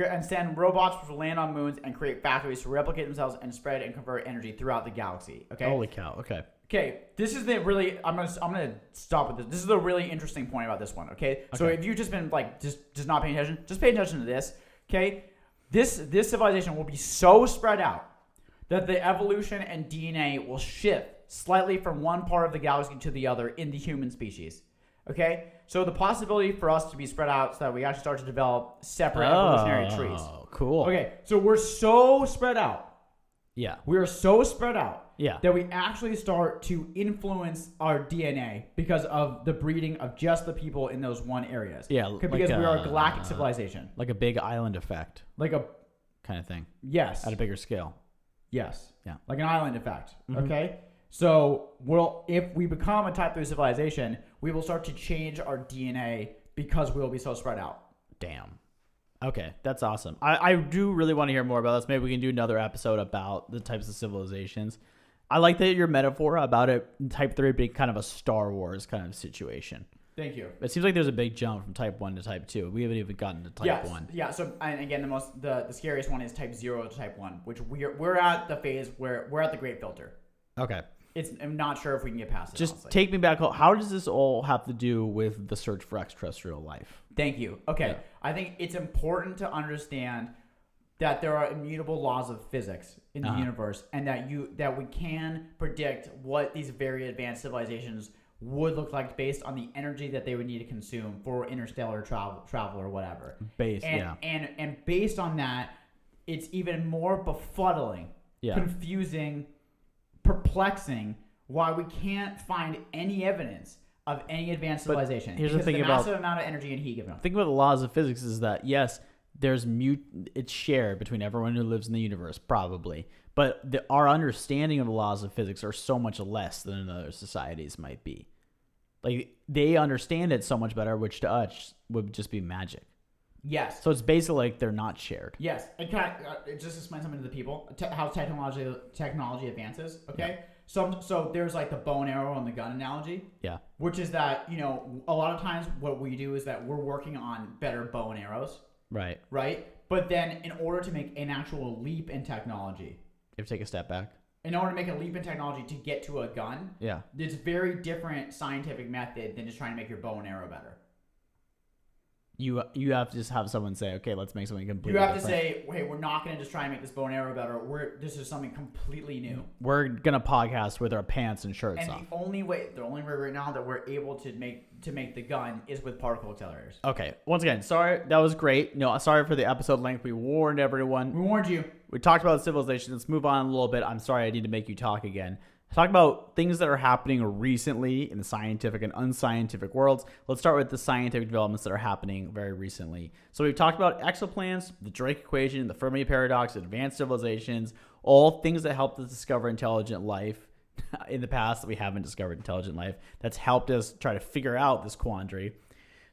and send robots which will land on moons and create factories to replicate themselves and spread and convert energy throughout the galaxy. Okay. Holy cow. Okay. Okay, this is the really. I'm gonna. I'm gonna stop with this. This is the really interesting point about this one. Okay, so if you've just been like just just not paying attention, just pay attention to this. Okay, this this civilization will be so spread out that the evolution and DNA will shift slightly from one part of the galaxy to the other in the human species. Okay, so the possibility for us to be spread out so that we actually start to develop separate oh, evolutionary trees. Oh, cool. Okay, so we're so spread out. Yeah. We are so spread out Yeah. that we actually start to influence our DNA because of the breeding of just the people in those one areas. Yeah, because like, we are a uh, galactic civilization. Like a big island effect Like a kind of thing yes, at a bigger scale. yes, Yeah. Mm-hmm. like an island effect. Okay, so we'll if we become a type three civilization, we will start to change our DNA because we will be so spread out. Damn. Okay, that's awesome. I, I do really want to hear more about this. Maybe we can do another episode about the types of civilizations. I like that your metaphor about it, type 3 being kind of a Star Wars kind of situation. Thank you. It seems like there's a big jump from type 1 to type 2. We haven't even gotten to type yes. 1. Yeah. So and again, the most the, the scariest one is type zero to type one, which we're we're at the phase where we're at the great filter. Okay. It's I'm not sure if we can get past it. Just honestly. take me back. How does this all have to do with the search for extraterrestrial life? Thank you. Okay. Yeah. I think it's important to understand that there are immutable laws of physics in the Uh-huh. universe and that you that we can predict what these very advanced civilizations would look like based on the energy that they would need to consume for interstellar travel travel or whatever. Base, And yeah. and and based on that, it's even more befuddling, Yeah. confusing, perplexing why we can't find any evidence of any advanced But civilization. here's the thing the about- massive amount of energy and heat given off. Think about the laws of physics is that yes, there's mute it's shared between everyone who lives in the universe probably, but the, our understanding of the laws of physics are so much less than other societies might be. Like they understand it so much better, which to us would just be magic. Yes. So it's basically like they're not shared. Yes, and can I uh, just explain something to the people? Te- how technology technology advances. Okay, so so there's like the bow and arrow and the gun analogy, Yeah. which is that you know a lot of times what we do is that we're working on better bow and arrows, Right. right? But then in order to make an actual leap in technology, You have to take a step back. in order to make a leap in technology to get to a gun, Yeah. it's a very different scientific method than just trying to make your bow and arrow better. You you have to just have someone say, okay, let's make something completely. You have to say, "Hey, we're not going to just try and make this bow and arrow better. We're this is something completely new." we're gonna podcast with our pants and shirts And off. the only way, the only way right now that we're able to make to make the gun is with particle accelerators. Okay. Once again, sorry that was great. No, sorry for the episode length. We warned everyone. We warned you. We talked about civilization. Let's move on a little bit. I'm sorry I need to make you talk again. Talk about things that are happening recently in the scientific and unscientific worlds. Let's start with the scientific developments that are happening very recently. So we've talked about exoplanets, the Drake equation, the Fermi paradox, advanced civilizations, all things that helped us discover intelligent life in the past that we haven't discovered intelligent life. That's helped us try to figure out this quandary.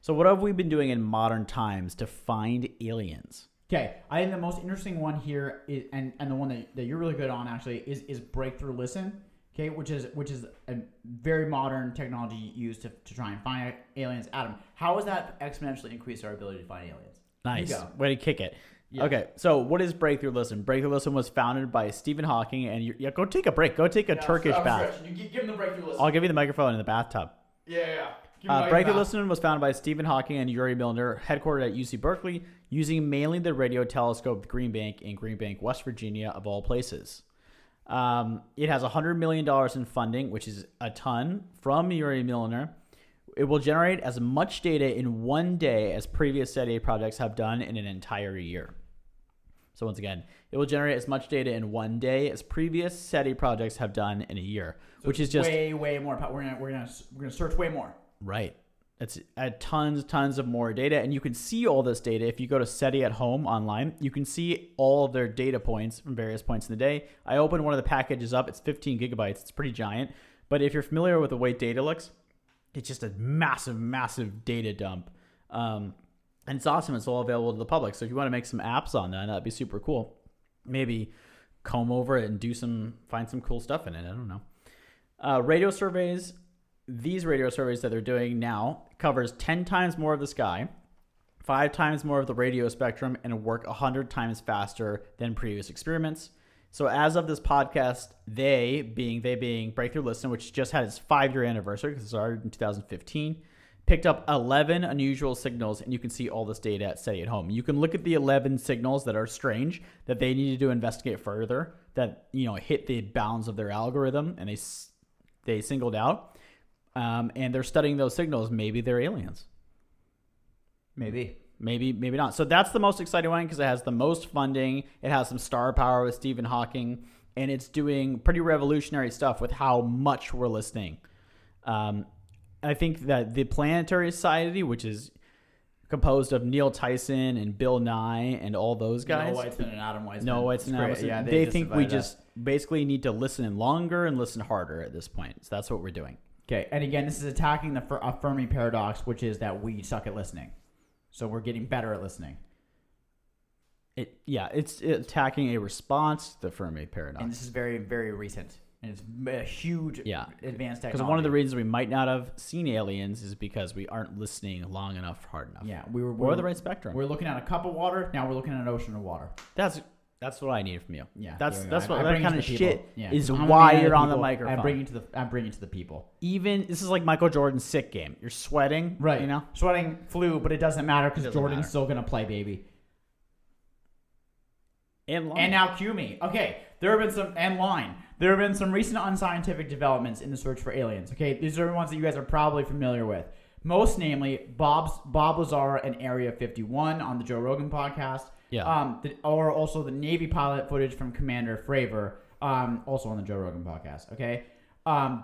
So what have we been doing in modern times to find aliens? Okay, I think the most interesting one here is, and and the one that, that you're really good on actually is is breakthrough listen. Okay, which is which is a very modern technology used to, to try and find aliens. Adam, how has that exponentially increased our ability to find aliens? Nice. Way to kick it. Yeah. Okay, so what is Breakthrough Listen? Breakthrough Listen was founded by Stephen Hawking, and you, yeah, go take a break. Go take a Turkish bath. You give, them the breakthrough listen. I'll give you the microphone in the bathtub. yeah, yeah. yeah. Uh, Breakthrough Listen was founded by Stephen Hawking and Yuri Milner, headquartered at UC Berkeley, using mainly the radio telescope Green Bank in Green Bank, West Virginia, of all places. Um, it has $100 million in funding, which is a ton, from Yuri Milner. It will generate as much data in one day as previous SETI projects have done in an entire year. So once again, it will generate as much data in one day as previous SETI projects have done in a year, which is just way way more. We're gonna we're gonna we're gonna search way more. Right. It's at tons, tons of more data, and you can see all this data if you go to SETI at home online. You can see all their data points from various points in the day. I opened one of the packages up; it's 15 gigabytes. It's pretty giant. But if you're familiar with the way data looks, it's just a massive, massive data dump. Um, and it's awesome. It's all available to the public. So if you want to make some apps on that, that'd be super cool. Maybe comb over it and do some find some cool stuff in it. I don't know. Uh, radio surveys. These radio surveys that they're doing now covers ten times more of the sky, five times more of the radio spectrum, and work hundred times faster than previous experiments. So as of this podcast, they being they being Breakthrough Listen, which just had its five year anniversary because it started in 2015, picked up 11 unusual signals, and you can see all this data at SETI at home. You can look at the 11 signals that are strange that they needed to investigate further that you know hit the bounds of their algorithm, and they they singled out, um, and they're studying those signals. Maybe they're aliens. Maybe. Maybe, maybe not. So that's the most exciting one because it has the most funding. It has some star power with Stephen Hawking, and it's doing pretty revolutionary stuff with how much we're listening. Um, I think that the Planetary Society, which is composed of Neil Tyson and Bill Nye and all those guys, Noah Weitzman and Adam Weissman. no, it's It's not. Yeah, they, just think we invited just basically need to listen longer and listen harder at this point. So that's what we're doing. Okay, and again, this is attacking the Fer- Fermi paradox, which is that we suck at listening. So we're getting better at listening. It, yeah, it's attacking a response to the Fermi paradox. And this is very, very recent. And it's a huge Yeah. advanced technology. Because one of the reasons we might not have seen aliens is because we aren't listening long enough, hard enough. Yeah, we were, we were the right spectrum. We're looking at a cup of water. Now we're looking at an ocean of water. That's that's what I need from you. Yeah, That's that's what I that kind of shit Yeah. is I'm why you're on the microphone. I bring it to the. I bring it to the people. Even this is like Michael Jordan's sick game. You're sweating, Right. You know. sweating flu, but it doesn't matter because Jordan's matter. still gonna play, baby. And, long. And now cue me. Okay, there have been some and line. There have been some recent unscientific developments in the search for aliens. Okay, these are the ones that you guys are probably familiar with. Most namely, Bob's Bob Lazar and Area 51 on the Joe Rogan podcast. Yeah. Um, the, or also the Navy pilot footage from Commander Fravor, um, also on the Joe Rogan podcast. Okay. Um,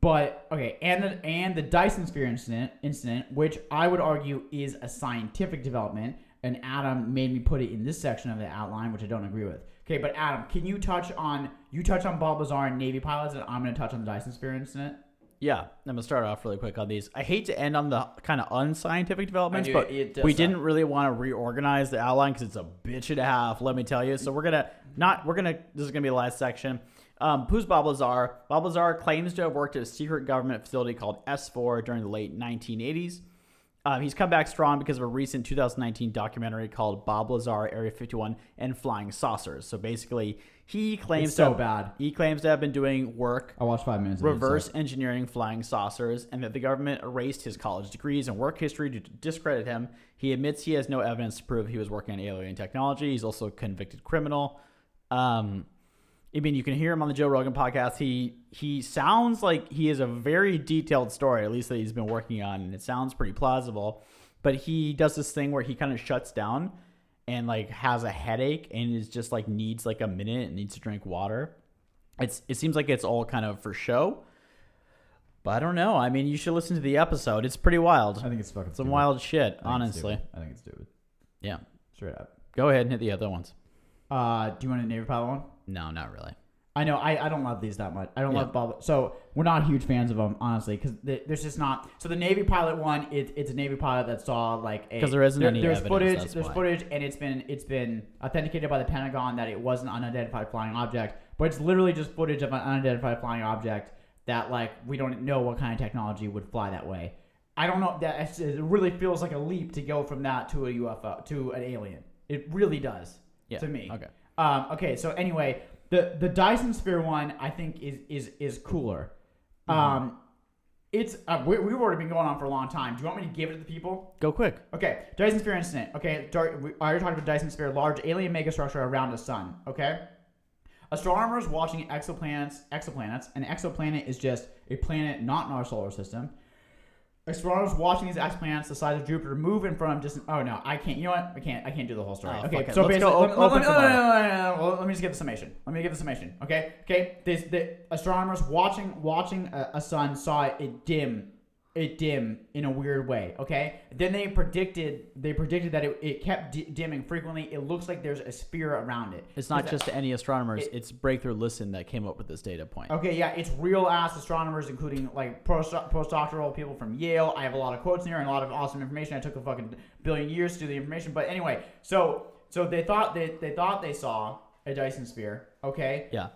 but okay, and the and the Dyson Sphere incident, incident, which I would argue is a scientific development, and Adam made me put it in this section of the outline, which I don't agree with. Okay, but Adam, can you touch on you touch on Bob Lazar and Navy pilots, and I'm going to touch on the Dyson Sphere incident. Yeah, I'm gonna start off really quick on these. I hate to end on the kind of unscientific developments, do. but we suck. didn't really want to reorganize the outline because it's a bitch and a half. Let me tell you. So we're gonna not. We're gonna. This is gonna be the last section. Um, who's Bob Lazar? Bob Lazar claims to have worked at a secret government facility called S4 during the late 1980s. Um, he's come back strong because of a recent 2019 documentary called Bob Lazar, Area 51, and Flying Saucers. So basically, he claims It's so to, bad. He claims to have been doing work I watched five minutes. reverse engineering flying saucers and that the government erased his college degrees and work history to discredit him. He admits he has no evidence to prove he was working on alien technology. He's also a convicted criminal. Um, I mean, you can hear him on the Joe Rogan podcast. He he sounds like he has a very detailed story, at least that he's been working on, and it sounds pretty plausible. But he does this thing where he kind of shuts down and like has a headache and is just like needs like a minute and needs to drink water. It's it seems like it's all kind of for show. But I don't know. I mean, you should listen to the episode. It's pretty wild. I think it's fucking Some stupid. wild shit, I honestly. I think it's stupid. Yeah. Straight up. Go ahead and hit the other ones. Uh, do you want a Navy pilot one? No, not really. I know I, I don't love these that much. I don't Yeah. love Bob. So we're not huge fans of them, honestly, because there's just not. So the Navy pilot one, it, it's a Navy pilot that saw like because there isn't any There's evidence, footage. there's why. footage, and it's been it's been authenticated by the Pentagon that it was an unidentified flying object, but it's literally just footage of an unidentified flying object that like we don't know what kind of technology would fly that way. I don't know. That it really feels like a leap to go from that to a UFO to an alien. It really does Yeah. to me. Okay. Um, okay, so anyway, the the Dyson Sphere one I think is is is cooler. Mm-hmm. Um, it's uh, we, we've already been going on for a long time. Do you want me to give it to the people? Go quick. Okay, Dyson Sphere incident. Okay, Dar- we already talked about Dyson Sphere, large alien megastructure around the sun. Okay, astronomers watching exoplanets. Exoplanets. An exoplanet is just a planet not in our solar system. Astronomers watching these exoplanets the size of Jupiter move in front of distant. Oh no, I can't. You know what? I can't. I can't do the whole story. Oh, okay, so Let's basically, go let, let- open let- let me just get the summation. Let me give the summation. Okay, okay. This the astronomers watching watching a, a sun saw it dim. It dim in a weird way. Okay. Then they predicted they predicted that it, it kept di- dimming frequently. It looks like there's a sphere around it. It's not Is that- just any astronomers. it- it's Breakthrough Listen that came up with this data point. Okay, yeah, it's real ass astronomers, including like post- postdoctoral people from Yale. I have a lot of quotes in here and a lot of awesome information. I took a fucking billion years to do the information, but anyway, so so they thought they they thought they saw a Dyson sphere. Okay, Yeah.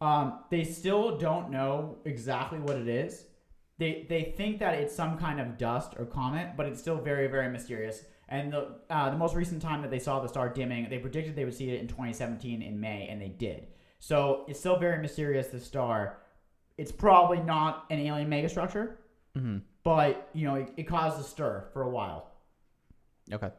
um, they still don't know exactly what it is. They they think that it's some kind of dust or comet, but it's still very very mysterious. And the uh, the most recent time that they saw the star dimming, they predicted they would see it in 2017 in May, and they did. So it's still very mysterious. The star, it's probably not an alien megastructure, hmm but you know it, it caused a stir for a while. Okay.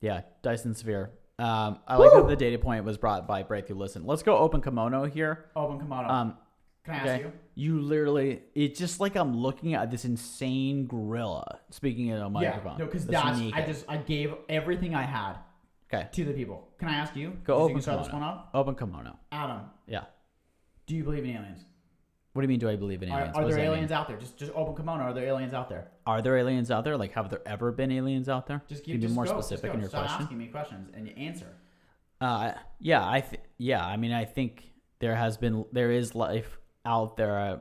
Yeah, Dyson Sphere. Um, I like that the data point was brought by Breakthrough Listen. Let's go open kimono here. Open kimono. Um, Can I ask you? You literally, it's just like I'm looking at this insane gorilla speaking in a microphone. Yeah, no, because that's that's I just I gave everything I had okay. to the people. Can I ask you? Go So you open can start this one up. Open kimono. Adam, Yeah. do you believe in aliens? What do you mean? Do I believe in aliens? are does there that mean? aliens out there? Just just open kimono. Are there aliens out there? Are there aliens out there? Like, have there ever been aliens out there? Just Can give be more go, specific in your Stop question? asking me questions and you answer. Uh, yeah, I th- yeah, I mean, I think there has been there is life out there. Uh,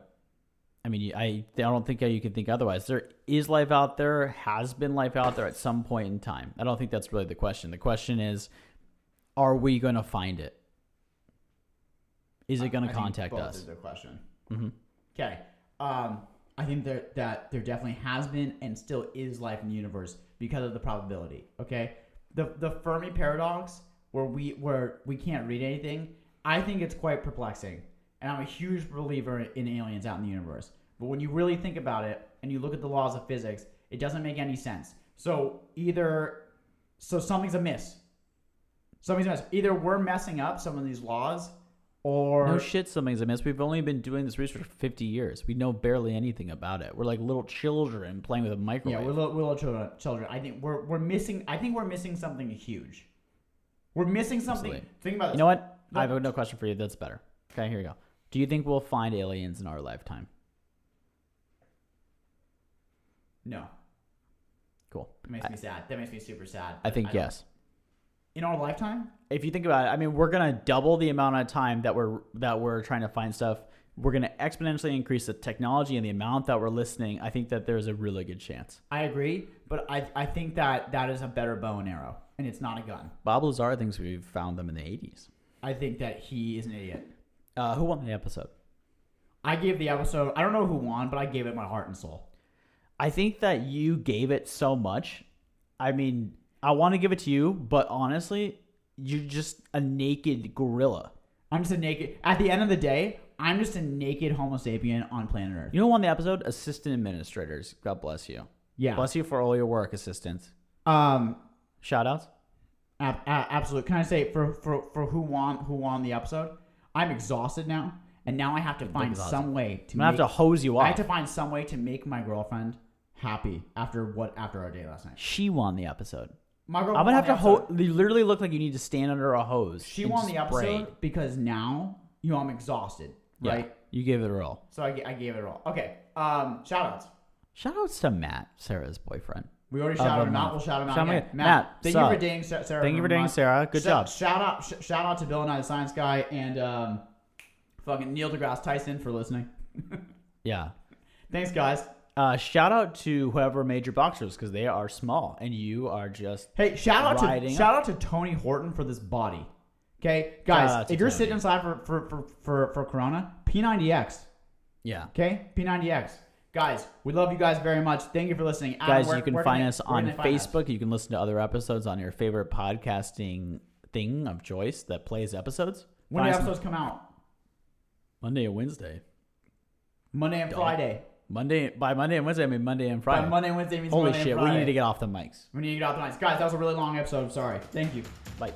I mean, I I don't think you can think otherwise. There is life out there. Has been life out there at some point in time. I don't think that's really the question. The question is, are we going to find it? Is it going to contact both us? Is the question. hmm Okay. Um, I think there, that there definitely has been and still is life in the universe because of the probability. Okay. The the Fermi paradox, where we where we can't read anything, I think it's quite perplexing, and I'm a huge believer in aliens out in the universe. But when you really think about it and you look at the laws of physics, it doesn't make any sense. So either so something's amiss. Something's amiss. Either we're messing up some of these laws, or No shit, something's amiss. We've only been doing this research for 50 years. We know barely anything about it. We're like little children playing with a Yeah, microwave. we're little, we're little children. Children. I think we're we're missing. I think we're missing something huge. We're missing something. Absolutely. Think about this. You know what? I have no question for you. That's better. Okay, here we go. Do you think we'll find aliens in our lifetime? No, Cool. it makes I, me sad. That makes me super sad. I think don't- yes. In our lifetime, If you think about it, I mean, we're gonna double the amount of time that we're that we're trying to find stuff. We're gonna exponentially increase the technology and the amount that we're listening. I think that there's a really good chance. I agree, but I I think that that is a better bow and arrow, and it's not a gun. Bob Lazar thinks we found them in the 80s. I think that he is an idiot. Uh, who won the episode? I gave the episode. I don't know who won, but I gave it my heart and soul. I think that you gave it so much. I mean, I want to give it to you, but honestly, you're just a naked gorilla. I'm just a naked. At the end of the day, I'm just a naked Homo sapien on planet Earth. You know who won the episode? Assistant administrators. God bless you. Yeah. Bless you for all your work, assistants. Um. Shout outs. Ab- absolute. Can I say for, for for who won who won the episode? I'm exhausted now, and now I have to find exhausted. some way to I'm gonna make, have to hose you off. I have to find some way to make my girlfriend happy after what after our day last night. She won the episode. My girl. I'm gonna have to hose. You literally look like you need to stand under a hose. She and won the spray. episode because now you know I'm exhausted, Yeah, right? you gave it a roll. So I, I gave it all. Okay. Um. Shout outs. Shout outs to Matt, Sarah's boyfriend. We already shouted out. month. We'll shout him out Shout again. Matt, Matt, thank you for dating Sa- Sarah. Thank you for dating. Sarah. Good Sh- job. Shout out, sh- shout out to Bill Nye, the Science Guy, and um, fucking Neil deGrasse Tyson for listening. Yeah. Thanks, guys. Uh, shout out to whoever made your boxers because they are small and you are just Hey, shout out to shout out to Tony Horton for this body. Okay, guys, if you're Tony. sitting inside for for, for, for for Corona, P90X. yeah. Okay, P90X. Guys, we love you guys very much. Thank you for listening. Adam, Guys, where- you can find us on they us? Facebook. You can listen to other episodes on your favorite podcasting thing of choice that plays episodes. When do episodes come out? Monday and Wednesday. Monday and Dog. Friday. Monday by Monday and Wednesday, I mean Monday and By Friday. Monday and Wednesday means Holy Monday shit, we need to get off the mics. We need to get off the mics. Guys, that was a really long episode. I'm sorry. Thank you. Bye.